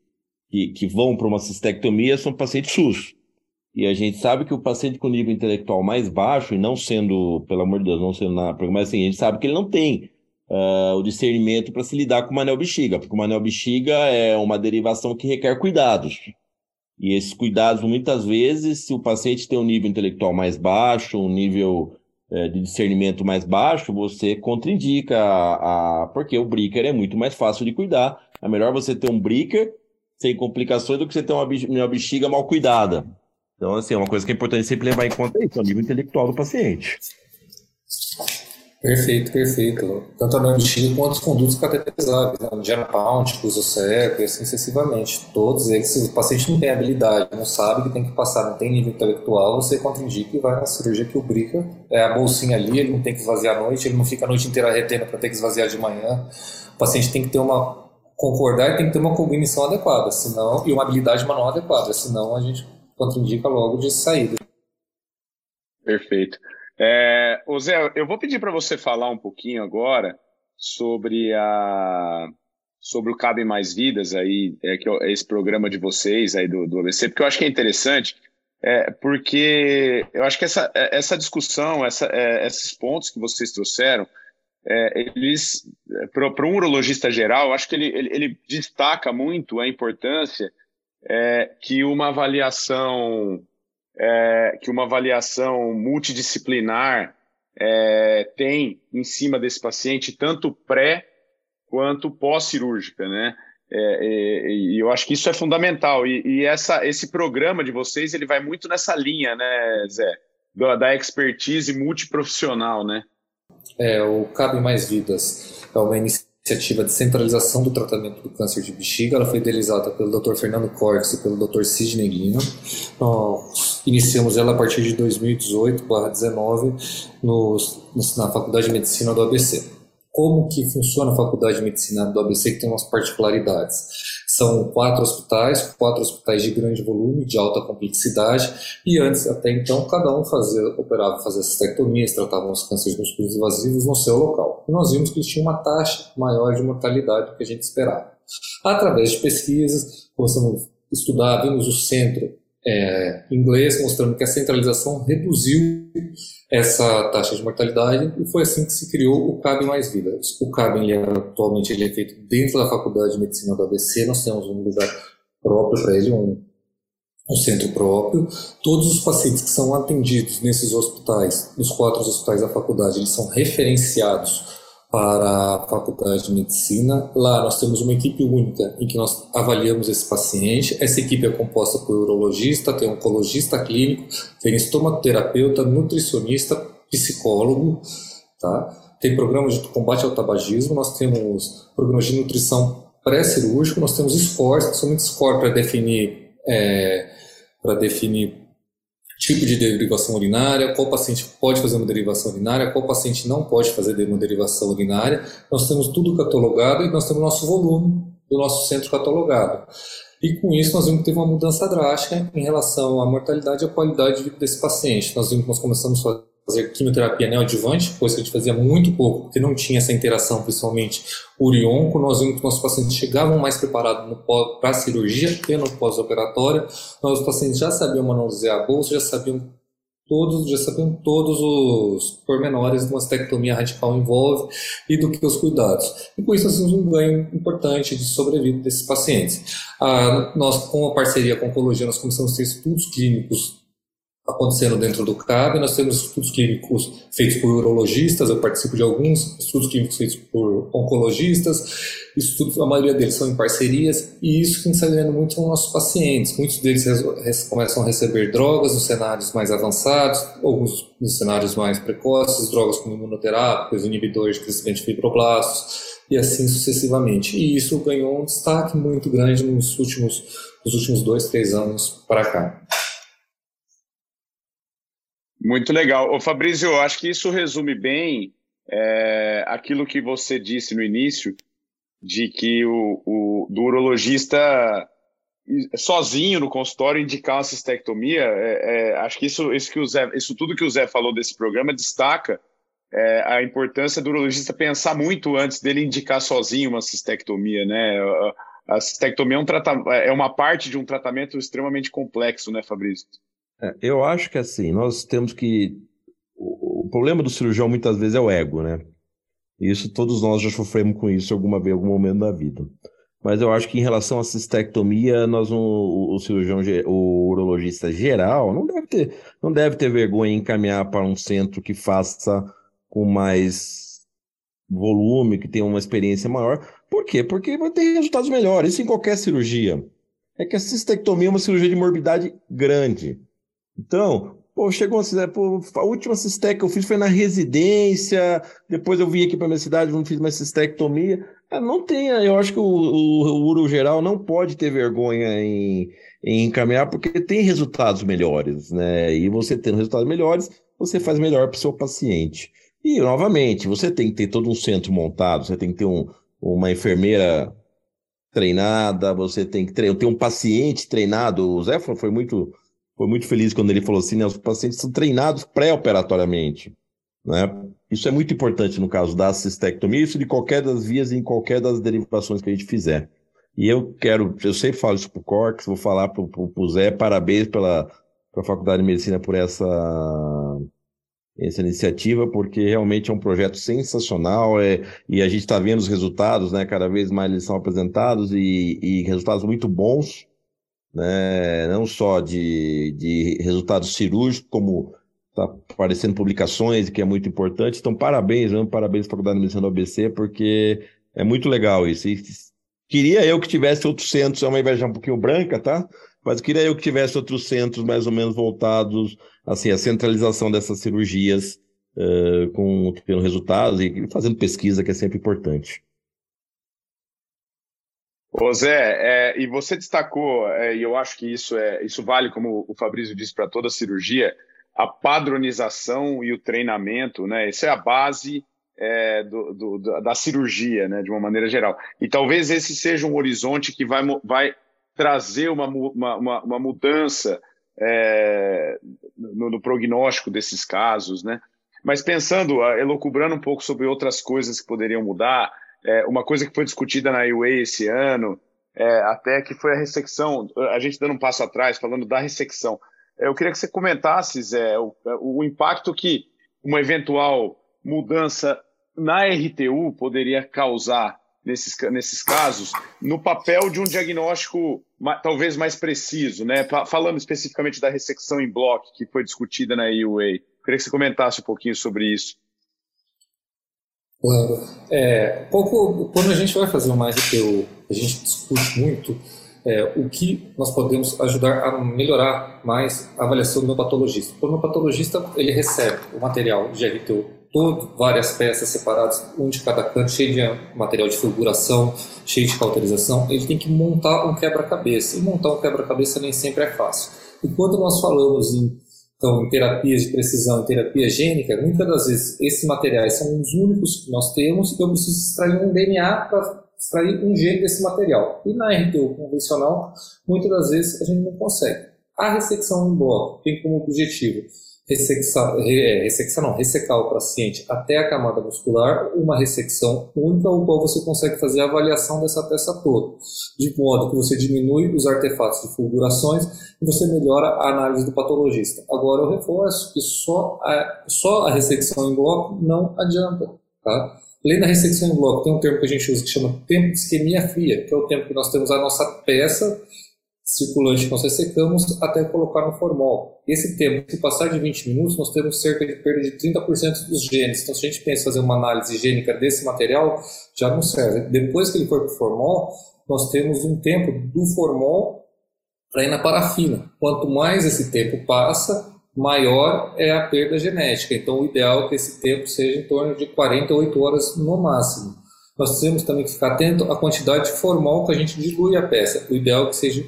que, que vão para uma cistectomia são pacientes SUS. E a gente sabe que o paciente com nível intelectual mais baixo, e não sendo, pelo amor de Deus, não sendo nada, mas assim, a gente sabe que ele não tem uh, o discernimento para se lidar com o manel bexiga, porque o manel bexiga é uma derivação que requer cuidados. E esses cuidados, muitas vezes, se o paciente tem um nível intelectual mais baixo, um nível é, de discernimento mais baixo, você contraindica, a, a, porque o breaker é muito mais fácil de cuidar. É melhor você ter um breaker sem complicações do que você ter uma, uma bexiga mal cuidada. Então, assim, é uma coisa que é importante sempre levar em conta isso, é o nível intelectual do paciente. Perfeito, perfeito. Tanto a neurobexiga quanto os condutos cateterizáveis, né? tipo, o seco e assim sucessivamente. Todos eles, se o paciente não tem habilidade, não sabe que tem que passar, não tem nível intelectual, você contraindica e vai na cirurgia que o brica. É a bolsinha ali, ele não tem que esvaziar à noite, ele não fica a noite inteira retendo para ter que esvaziar de manhã. O paciente tem que ter uma concordar e tem que ter uma cognição adequada, senão e uma habilidade manual adequada, senão a gente contraindica logo de saída. Perfeito. É, Zé, eu vou pedir para você falar um pouquinho agora sobre a sobre o Cabe Mais Vidas aí, é, que é esse programa de vocês aí do, do ABC, porque eu acho que é interessante, é, porque eu acho que essa, é, essa discussão, essa, é, esses pontos que vocês trouxeram, é, eles, para um urologista geral, acho que ele, ele, ele destaca muito a importância é, que uma avaliação é, que uma avaliação multidisciplinar é, tem em cima desse paciente, tanto pré quanto pós-cirúrgica, né? É, e, e, eu acho que isso é fundamental. E, e, essa, esse programa de vocês ele vai muito nessa linha, né, Zé? Da, da expertise multiprofissional, né? É, o Cabe Mais Vidas é uma iniciativa iniciativa de centralização do tratamento do câncer de bexiga. Ela foi idealizada pelo Dr. Fernando Cortes e pelo Dr. Sidney Lima. Nós iniciamos ela a partir de 2018/19 na Faculdade de Medicina do ABC. Como que funciona a Faculdade de Medicina do ABC que tem umas particularidades? São quatro hospitais, quatro hospitais de grande volume, de alta complexidade, e antes, até então, cada um fazia, operava, fazia cistectomias, tratavam os cânceres músculos invasivos no seu local. E nós vimos que eles tinham uma taxa maior de mortalidade do que a gente esperava. Através de pesquisas, começamos a estudar, vimos o centro é, inglês mostrando que a centralização reduziu essa taxa de mortalidade e foi assim que se criou o CAB Mais Vida. O CAB ele é, atualmente ele é feito dentro da Faculdade de Medicina do ABC, nós temos um lugar próprio para ele, um, um centro próprio. Todos os pacientes que são atendidos nesses hospitais, nos quatro hospitais da faculdade, eles são referenciados para a Faculdade de Medicina. Lá nós temos uma equipe única em que nós avaliamos esse paciente. Essa equipe é composta por urologista, tem oncologista clínico, tem estomaterapeuta, nutricionista, psicólogo, tá? Tem programas de combate ao tabagismo, nós temos programas de nutrição pré-cirúrgico, nós temos scores, somente score para definir é, para definir tipo de derivação urinária, qual paciente pode fazer uma derivação urinária, qual paciente não pode fazer uma derivação urinária. Nós temos tudo catalogado e nós temos nosso volume do nosso centro catalogado. E com isso nós vimos que teve uma mudança drástica em relação à mortalidade e à qualidade de vida desse paciente. Nós vimos que nós começamos a fazer quimioterapia neoadjuvante, coisa que a gente fazia muito pouco, porque não tinha essa interação, principalmente urionco. Nós vimos que nossos pacientes chegavam mais preparados para a cirurgia e no pós-operatório. Nossos pacientes já sabiam manusear a bolsa, já sabiam todos já sabiam todos os pormenores de uma estectomia radical envolve e do que os cuidados. E com isso nós temos um ganho importante de sobrevida desses pacientes. Ah, nós, com a parceria com a Oncologia, nós começamos a ter estudos clínicos acontecendo dentro do CAB. Nós temos estudos clínicos feitos por urologistas, eu participo de alguns estudos clínicos feitos por oncologistas, estudos, a maioria deles são em parcerias, e isso que está ganhando muito são nossos pacientes. Muitos deles começam a receber drogas nos cenários mais avançados, alguns nos cenários mais precoces, drogas como imunoterápicos, inibidores de crescimento de fibroblastos, e assim sucessivamente. E isso ganhou um destaque muito grande nos últimos, nos últimos dois, três anos para cá. Muito legal. Ô, Fabrício, eu acho que isso resume bem é, aquilo que você disse no início, de que o, o do urologista sozinho no consultório indicar uma cistectomia, é, é, acho que isso, isso, que o Zé, isso tudo que o Zé falou desse programa destaca é, a importância do urologista pensar muito antes dele indicar sozinho uma cistectomia, né? A, cistectomia é, um é uma parte de um tratamento extremamente complexo, né, Fabrício? É, eu acho que assim, nós temos que. O, problema do cirurgião muitas vezes é o ego, né? Isso todos nós já sofremos com isso alguma vez, algum momento da vida. Mas eu acho que em relação à cistectomia, nós o, o cirurgião, o urologista geral, não deve ter, não deve ter vergonha em encaminhar para um centro que faça com mais volume, que tenha uma experiência maior. Por quê? Porque vai ter resultados melhores. Isso em qualquer cirurgia. É que a cistectomia é uma cirurgia de morbidade grande. Então, Pô, chegou uma pô, a última cistec que eu fiz foi na residência, depois eu vim aqui para minha cidade, fiz mais cistectomia. Ah, não tem, eu acho que o, o, o Uro geral não pode ter vergonha em, em encaminhar, porque tem resultados melhores, né? E você tendo resultados melhores, você faz melhor para o seu paciente. E, novamente, você tem que ter todo um centro montado, você tem que ter um, uma enfermeira treinada, você tem que ter um paciente treinado. O Zé foi muito foi muito feliz quando ele falou assim, né, os pacientes são treinados pré-operatoriamente, né? Isso é muito importante no caso da cistectomia, isso de qualquer das vias em qualquer das derivações que a gente fizer. E eu quero, eu sempre falo isso para o Corx, vou falar para o Zé, parabéns pela pra Faculdade de Medicina por essa, essa iniciativa, porque realmente é um projeto sensacional é, e a gente está vendo os resultados, né? Cada vez mais eles são apresentados e, e resultados muito bons né, não só de, de resultados cirúrgicos, como está aparecendo publicações, que é muito importante. Então, parabéns, né? parabéns à Faculdade de Medicina do ABC, porque é muito legal isso. E queria eu que tivesse outros centros, é uma inveja um pouquinho branca, tá? Mas queria eu que tivesse outros centros mais ou menos voltados, assim, à centralização dessas cirurgias, uh, com tendo resultados e fazendo pesquisa, que é sempre importante. Ô Zé, é, e você destacou, é, e eu acho que isso, é, isso vale, como o Fabrício disse, para toda cirurgia, a padronização e o treinamento, né? Isso é a base é, do, do, da cirurgia, né? De uma maneira geral. E talvez esse seja um horizonte que vai, vai trazer uma, uma, uma mudança é, no, no, prognóstico desses casos, né? Mas pensando, elocubrando um pouco sobre outras coisas que poderiam mudar, é, uma coisa que foi discutida na UA esse ano, é, até que foi a ressecção, a gente dando um passo atrás, falando da ressecção. É, eu queria que você comentasse, Zé, o, o impacto que uma eventual mudança na RTU poderia causar nesses, nesses casos, no papel de um diagnóstico talvez mais preciso, né? Falando especificamente da ressecção em bloco, que foi discutida na EUA. Queria que você comentasse um pouquinho sobre isso. Claro. É, pouco, quando a gente vai fazer uma RTU, a gente discute muito é, o que nós podemos ajudar a melhorar mais a avaliação do meu patologista. O meu patologista ele recebe o material de RTU todo, várias peças separadas, um de cada canto, cheio de material de figuração, cheio de cauterização. Ele tem que montar um quebra-cabeça. E montar um quebra-cabeça nem sempre é fácil. E quando nós falamos em então, em terapias de precisão, em terapia gênica, muitas das vezes esses materiais são os únicos que nós temos e eu preciso extrair um DNA para extrair um gene desse material. E na RTU convencional, muitas das vezes a gente não consegue. A ressecção em bloco tem como objetivo ressecção, é, ressecção não, ressecar o paciente até a camada muscular, uma ressecção única, o qual você consegue fazer a avaliação dessa peça toda, de modo que você diminui os artefatos de fulgurações e você melhora a análise do patologista. Agora eu reforço que só a, só a ressecção em bloco não adianta, tá? Além da ressecção em bloco, tem um termo que a gente usa que chama tempo de isquemia fria, que é o tempo que nós temos a nossa peça circulante que nós ressecamos até colocar no formol. Esse tempo, se passar de 20 minutos, nós temos cerca de perda de 30% dos genes. Então, se a gente pensa em fazer uma análise gênica desse material, já não serve. Depois que ele for para o formol, nós temos um tempo do formol para ir na parafina. Quanto mais esse tempo passa, maior é a perda genética. Então, o ideal é que esse tempo seja em torno de 48 horas no máximo. Nós temos também que ficar atento à quantidade de formol que a gente dilui a peça. O ideal é que seja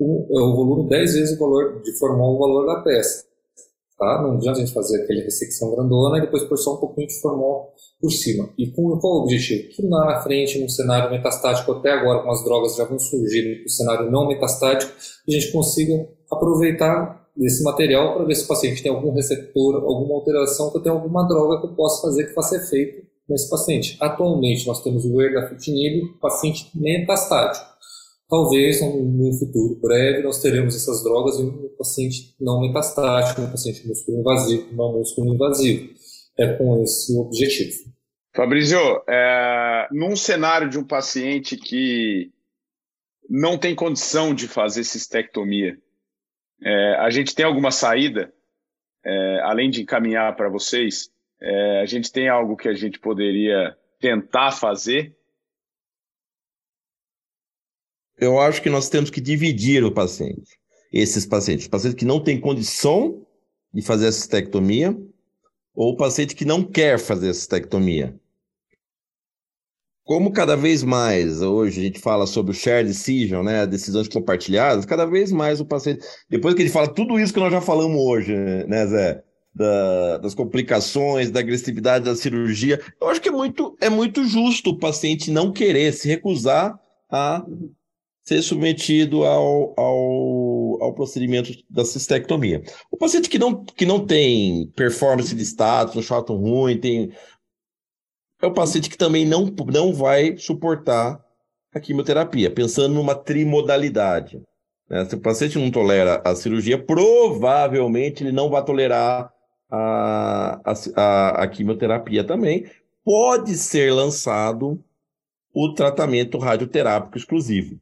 o, volume 10 vezes o valor de formol o valor da peça. Tá? Não adianta a gente fazer aquele ressecção grandona e depois pôr só um pouquinho de formol por cima. E com qual o objetivo? Que lá na frente, no cenário metastático, até agora com as drogas já vão surgir no cenário não metastático, a gente consiga aproveitar esse material para ver se o paciente tem algum receptor, alguma alteração, que eu tenho alguma droga que eu possa fazer que faça efeito nesse paciente. Atualmente, nós temos o erdafitinib, paciente metastático. Talvez no futuro breve nós teremos essas drogas em um paciente não metastático, um paciente músculo invasivo, não músculo invasivo. É com esse objetivo. Fabrício, é, num cenário de um paciente que não tem condição de fazer cistectomia, é, a gente tem alguma saída, é, além de encaminhar para vocês, é, a gente tem algo que a gente poderia tentar fazer eu acho que nós temos que dividir o paciente. Esses pacientes, pacientes que não têm condição de fazer a cistectomia ou o paciente que não quer fazer a cistectomia. Como cada vez mais, hoje a gente fala sobre o share decision, né, decisões compartilhadas, cada vez mais o paciente, depois que ele fala tudo isso que nós já falamos hoje, né, Zé, da, das complicações, da agressividade da cirurgia, eu acho que é muito, é muito justo o paciente não querer se recusar a ser submetido ao, ao, ao procedimento da cistectomia. O paciente que não, que não tem performance de status, um chato ruim, tem, é o paciente que também não, não vai suportar a quimioterapia, pensando numa trimodalidade. Né? Se o paciente não tolera a cirurgia, provavelmente ele não vai tolerar a, a, a quimioterapia também. Pode ser lançado o tratamento radioterápico exclusivo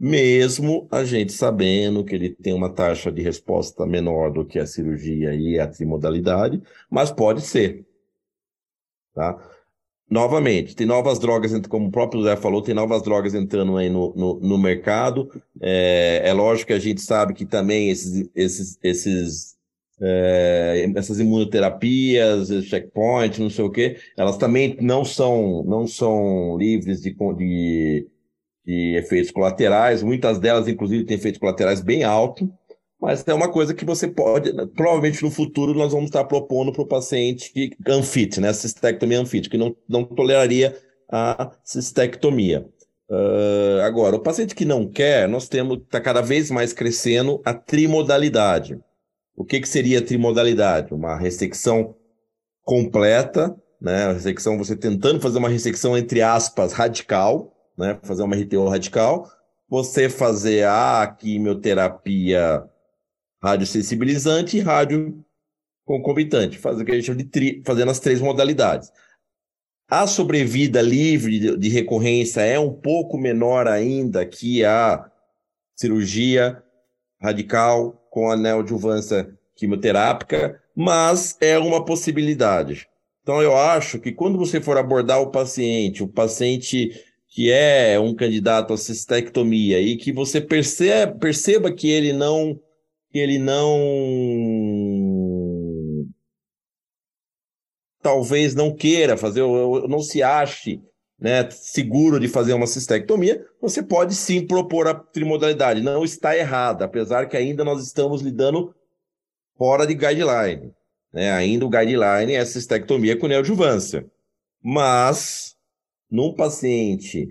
mesmo a gente sabendo que ele tem uma taxa de resposta menor do que a cirurgia e a trimodalidade, mas pode ser. Tá? Novamente, tem novas drogas, como o próprio Zé falou, tem novas drogas entrando aí no, no, no mercado. É, é, lógico que a gente sabe que também esses, esses, esses, é, essas imunoterapias, checkpoint, não sei o quê, elas também não são, não são livres de, de de efeitos colaterais, muitas delas, inclusive, têm efeitos colaterais bem altos, mas é uma coisa que você pode, provavelmente no futuro, nós vamos estar propondo para o paciente unfit, né, cistectomia unfit, que não, não toleraria a cistectomia. Uh, agora, o paciente que não quer, nós temos, está cada vez mais crescendo a trimodalidade. O que, que seria trimodalidade? Uma ressecção completa, né? A ressecção, você tentando fazer uma ressecção, entre aspas, radical, né, fazer uma RTO radical, você fazer a quimioterapia radiosensibilizante e rádio concomitante, fazer o que a gente chama de tri, fazendo as três modalidades. A sobrevida livre de, de recorrência é um pouco menor ainda que a cirurgia radical com a neoadjuvância quimioterápica, mas é uma possibilidade. Então, eu acho que quando você for abordar o paciente, o paciente que é um candidato a cistectomia e que você perceba, perceba que ele não que ele não talvez não queira fazer ou não se ache né, seguro de fazer uma cistectomia, você pode sim propor a trimodalidade. Não está errada, apesar que ainda nós estamos lidando fora de guideline. Né? Ainda o guideline é cistectomia com neoadjuvância. Mas num paciente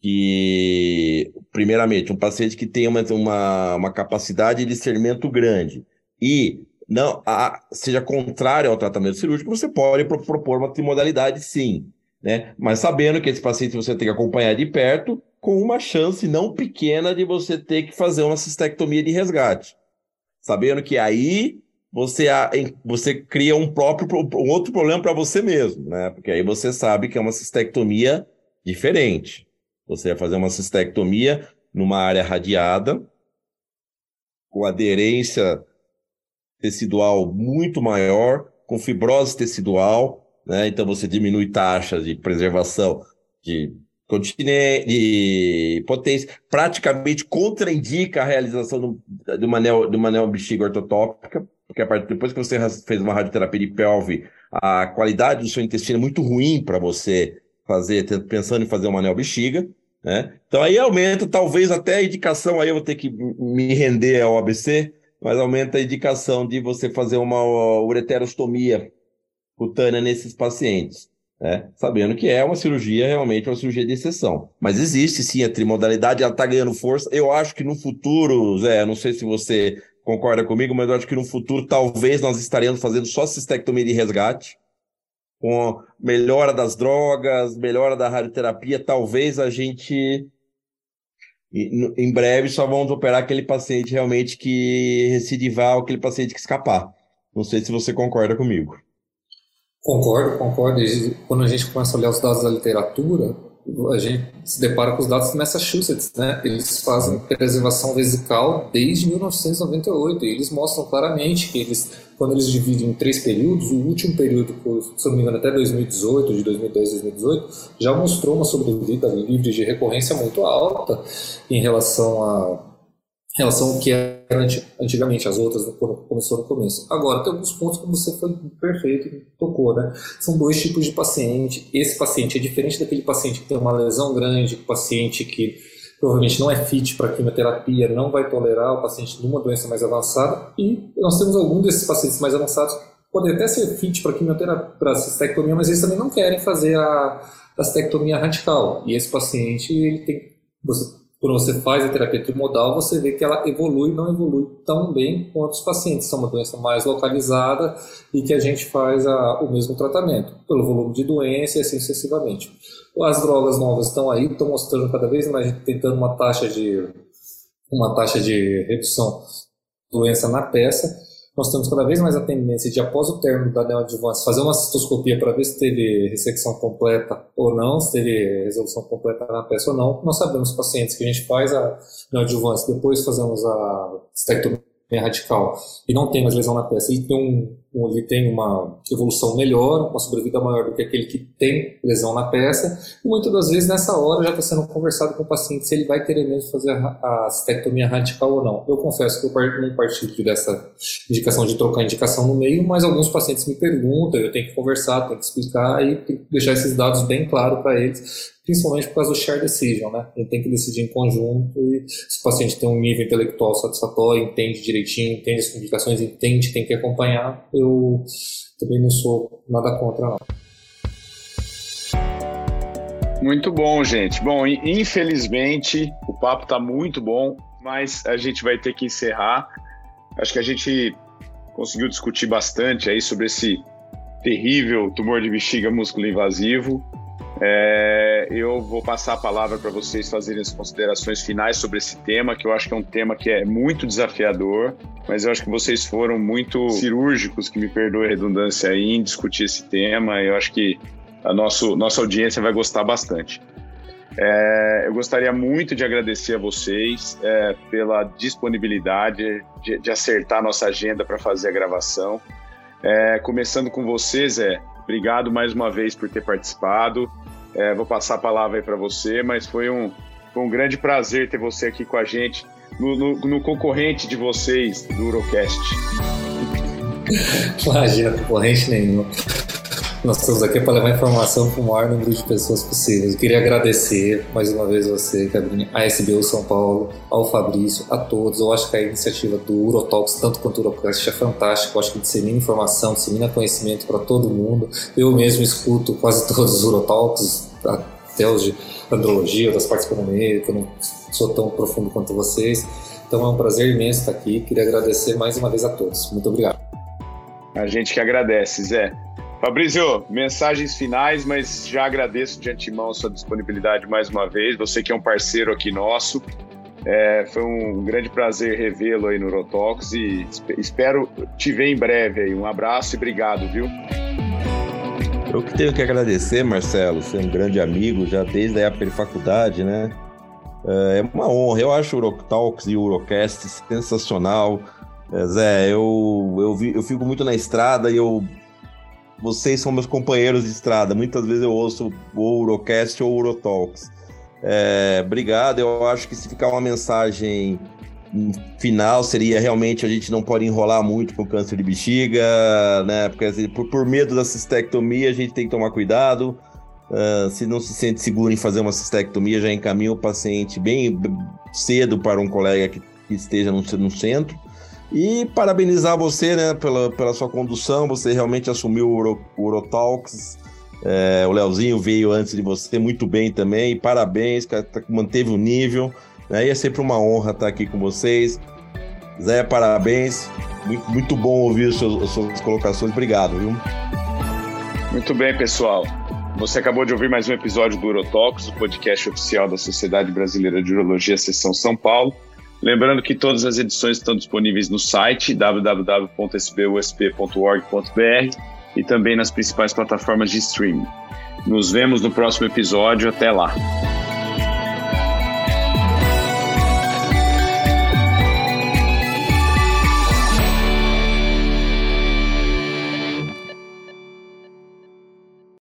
que, primeiramente, um paciente que tem uma, uma, uma capacidade de discernimento grande e não a, seja contrário ao tratamento cirúrgico, você pode propor uma trimodalidade sim, né? Mas sabendo que esse paciente você tem que acompanhar de perto, com uma chance não pequena de você ter que fazer uma cistectomia de resgate. Sabendo que aí você, você cria um próprio um outro problema para você mesmo, né? Porque aí você sabe que é uma cistectomia diferente. Você vai fazer uma cistectomia numa área radiada, com aderência tecidual muito maior, com fibrose tecidual, né? Então você diminui taxas de preservação de continente, potência, praticamente contraindica a realização de uma, neo, de uma neobexiga ortotópica, porque a partir, depois que você fez uma radioterapia de pelve, a qualidade do seu intestino é muito ruim para você fazer, pensando em fazer uma neobexiga, né? Então aí aumenta, talvez até a indicação, aí eu vou ter que me render ao ABC, mas aumenta a indicação de você fazer uma ureterostomia cutânea nesses pacientes. Né? Sabendo que é uma cirurgia, realmente uma cirurgia de exceção. Mas existe sim a trimodalidade, ela está ganhando força. Eu acho que no futuro, Zé, não sei se você concorda comigo, mas eu acho que no futuro talvez nós estaremos fazendo só cistectomia de resgate, com melhora das drogas, melhora da radioterapia, talvez a gente em breve só vamos operar aquele paciente realmente que recidivar, aquele paciente que escapar. Não sei se você concorda comigo. Concordo, concordo. Quando a gente começa a olhar os dados da literatura, a gente se depara com os dados de Massachusetts, né? Eles fazem preservação vesical desde 1998 e eles mostram claramente que eles, quando eles dividem em três períodos, o último período, se não me engano, até 2018, de 2010 a 2018, já mostrou uma sobrevida livre de recorrência muito alta em relação a em relação ao que era antigamente, as outras, quando começou no começo. Agora, tem alguns pontos que você foi perfeito tocou, né? São dois tipos de paciente. Esse paciente é diferente daquele paciente que tem uma lesão grande, paciente que provavelmente não é fit para quimioterapia, não vai tolerar o paciente numa doença mais avançada. E nós temos alguns desses pacientes mais avançados que podem até ser fit para quimioterapia, para cistectomia, mas eles também não querem fazer a, a cistectomia radical. E esse paciente, ele tem, você quando você faz a terapia trimodal, você vê que ela evolui não evolui tão bem quanto os pacientes. São uma doença mais localizada e que a gente faz a, o mesmo tratamento, pelo volume de doença e assim sucessivamente. As drogas novas estão aí, estão mostrando cada vez mais, tentando uma taxa de, uma taxa de redução doença na peça, nós temos cada vez mais a tendência de, após o término da neoadjuvância, fazer uma citoscopia para ver se teve ressecção completa ou não, se teve resolução completa na peça ou não. Nós sabemos pacientes que a gente faz a neoadjuvância, depois fazemos a estectomia radical e não tem mais lesão na peça, ele tem, um, ele tem uma evolução melhor, uma sobrevida maior do que aquele que tem lesão na peça, e muitas das vezes nessa hora já está sendo conversado com o paciente se ele vai querer mesmo fazer a, cistectomia radical ou não. Eu confesso que eu não partilho dessa indicação de trocar indicação no meio, mas alguns pacientes me perguntam, eu tenho que conversar, tenho que explicar e deixar esses dados bem claros para eles, principalmente por causa do share decision, né? Ele tem que decidir em conjunto e se o paciente tem um nível intelectual satisfatório, entende direitinho, entende as complicações, entende, tem que acompanhar, eu também não sou nada contra, não. Muito bom, gente. Bom, infelizmente o papo está muito bom, mas a gente vai ter que encerrar. Acho que a gente conseguiu discutir bastante aí sobre esse terrível tumor de bexiga músculo invasivo. É, eu vou passar a palavra para vocês fazerem as considerações finais sobre esse tema, que eu acho que é um tema que é muito desafiador, mas eu acho que vocês foram muito cirúrgicos, que me perdoe a redundância aí, em discutir esse tema. Eu acho que a nosso, nossa audiência vai gostar bastante. É, eu gostaria muito de agradecer a vocês é, pela disponibilidade de, de, acertar nossa agenda para fazer a gravação. É, começando com vocês, é obrigado mais uma vez por ter participado. É, vou passar a palavra aí para você, mas foi um, foi um grande prazer ter você aqui com a gente, no, no, no concorrente de vocês do Urocast. Imagina, concorrente nenhum. Nós estamos aqui para levar informação para o maior número de pessoas possível. Eu queria agradecer mais uma vez você, Cabrini, a SBU São Paulo, ao Fabrício, a todos. Eu acho que a iniciativa do Urotalks, tanto quanto o Urocast, é fantástica. Eu acho que dissemina informação, dissemina conhecimento para todo mundo. Eu mesmo escuto quase todos os Urotalks, até os de andrologia, das partes econômicas, eu não sou tão profundo quanto vocês. Então é um prazer imenso estar aqui. Queria agradecer mais uma vez a todos. Muito obrigado. A gente que agradece, Zé. Fabrício, mensagens finais, mas já agradeço de antemão a sua disponibilidade mais uma vez. Você que é um parceiro aqui nosso. É, foi um grande prazer revê-lo aí no Rotox e espero te ver em breve aí. Um abraço e obrigado, viu? Eu que tenho que agradecer, Marcelo, você é um grande amigo já desde a época de faculdade, né? É, é uma honra. Eu acho o Urotalks e o Urocast sensacional. É, Zé, eu, eu, vi, eu fico muito na estrada e eu vocês são meus companheiros de estrada. Muitas vezes eu ouço o Urocast ou o Urotalks. É, obrigado. Eu acho que se ficar uma mensagem final seria realmente a gente não pode enrolar muito com câncer de bexiga, né? Porque assim, por, por, medo da cistectomia a gente tem que tomar cuidado. Uh, se não se sente seguro em fazer uma cistectomia, já encaminha o paciente bem cedo para um colega que, que esteja no, no centro. E parabenizar você, né, pela, pela sua condução. Você realmente assumiu o, Uro, o Urotalks. É, o Leozinho veio antes de você muito bem também. Parabéns, cara, tá, manteve o nível. Né? E é sempre uma honra estar aqui com vocês. Zé, parabéns. Muito, muito bom ouvir as suas, as suas colocações. Obrigado, viu? Muito bem, pessoal. Você acabou de ouvir mais um episódio do Urotalks, o podcast oficial da Sociedade Brasileira de Urologia, Seção São Paulo. Lembrando que todas as edições estão disponíveis no site www.sbusp.org.br e também nas principais plataformas de streaming. Nos vemos no próximo episódio. Até lá!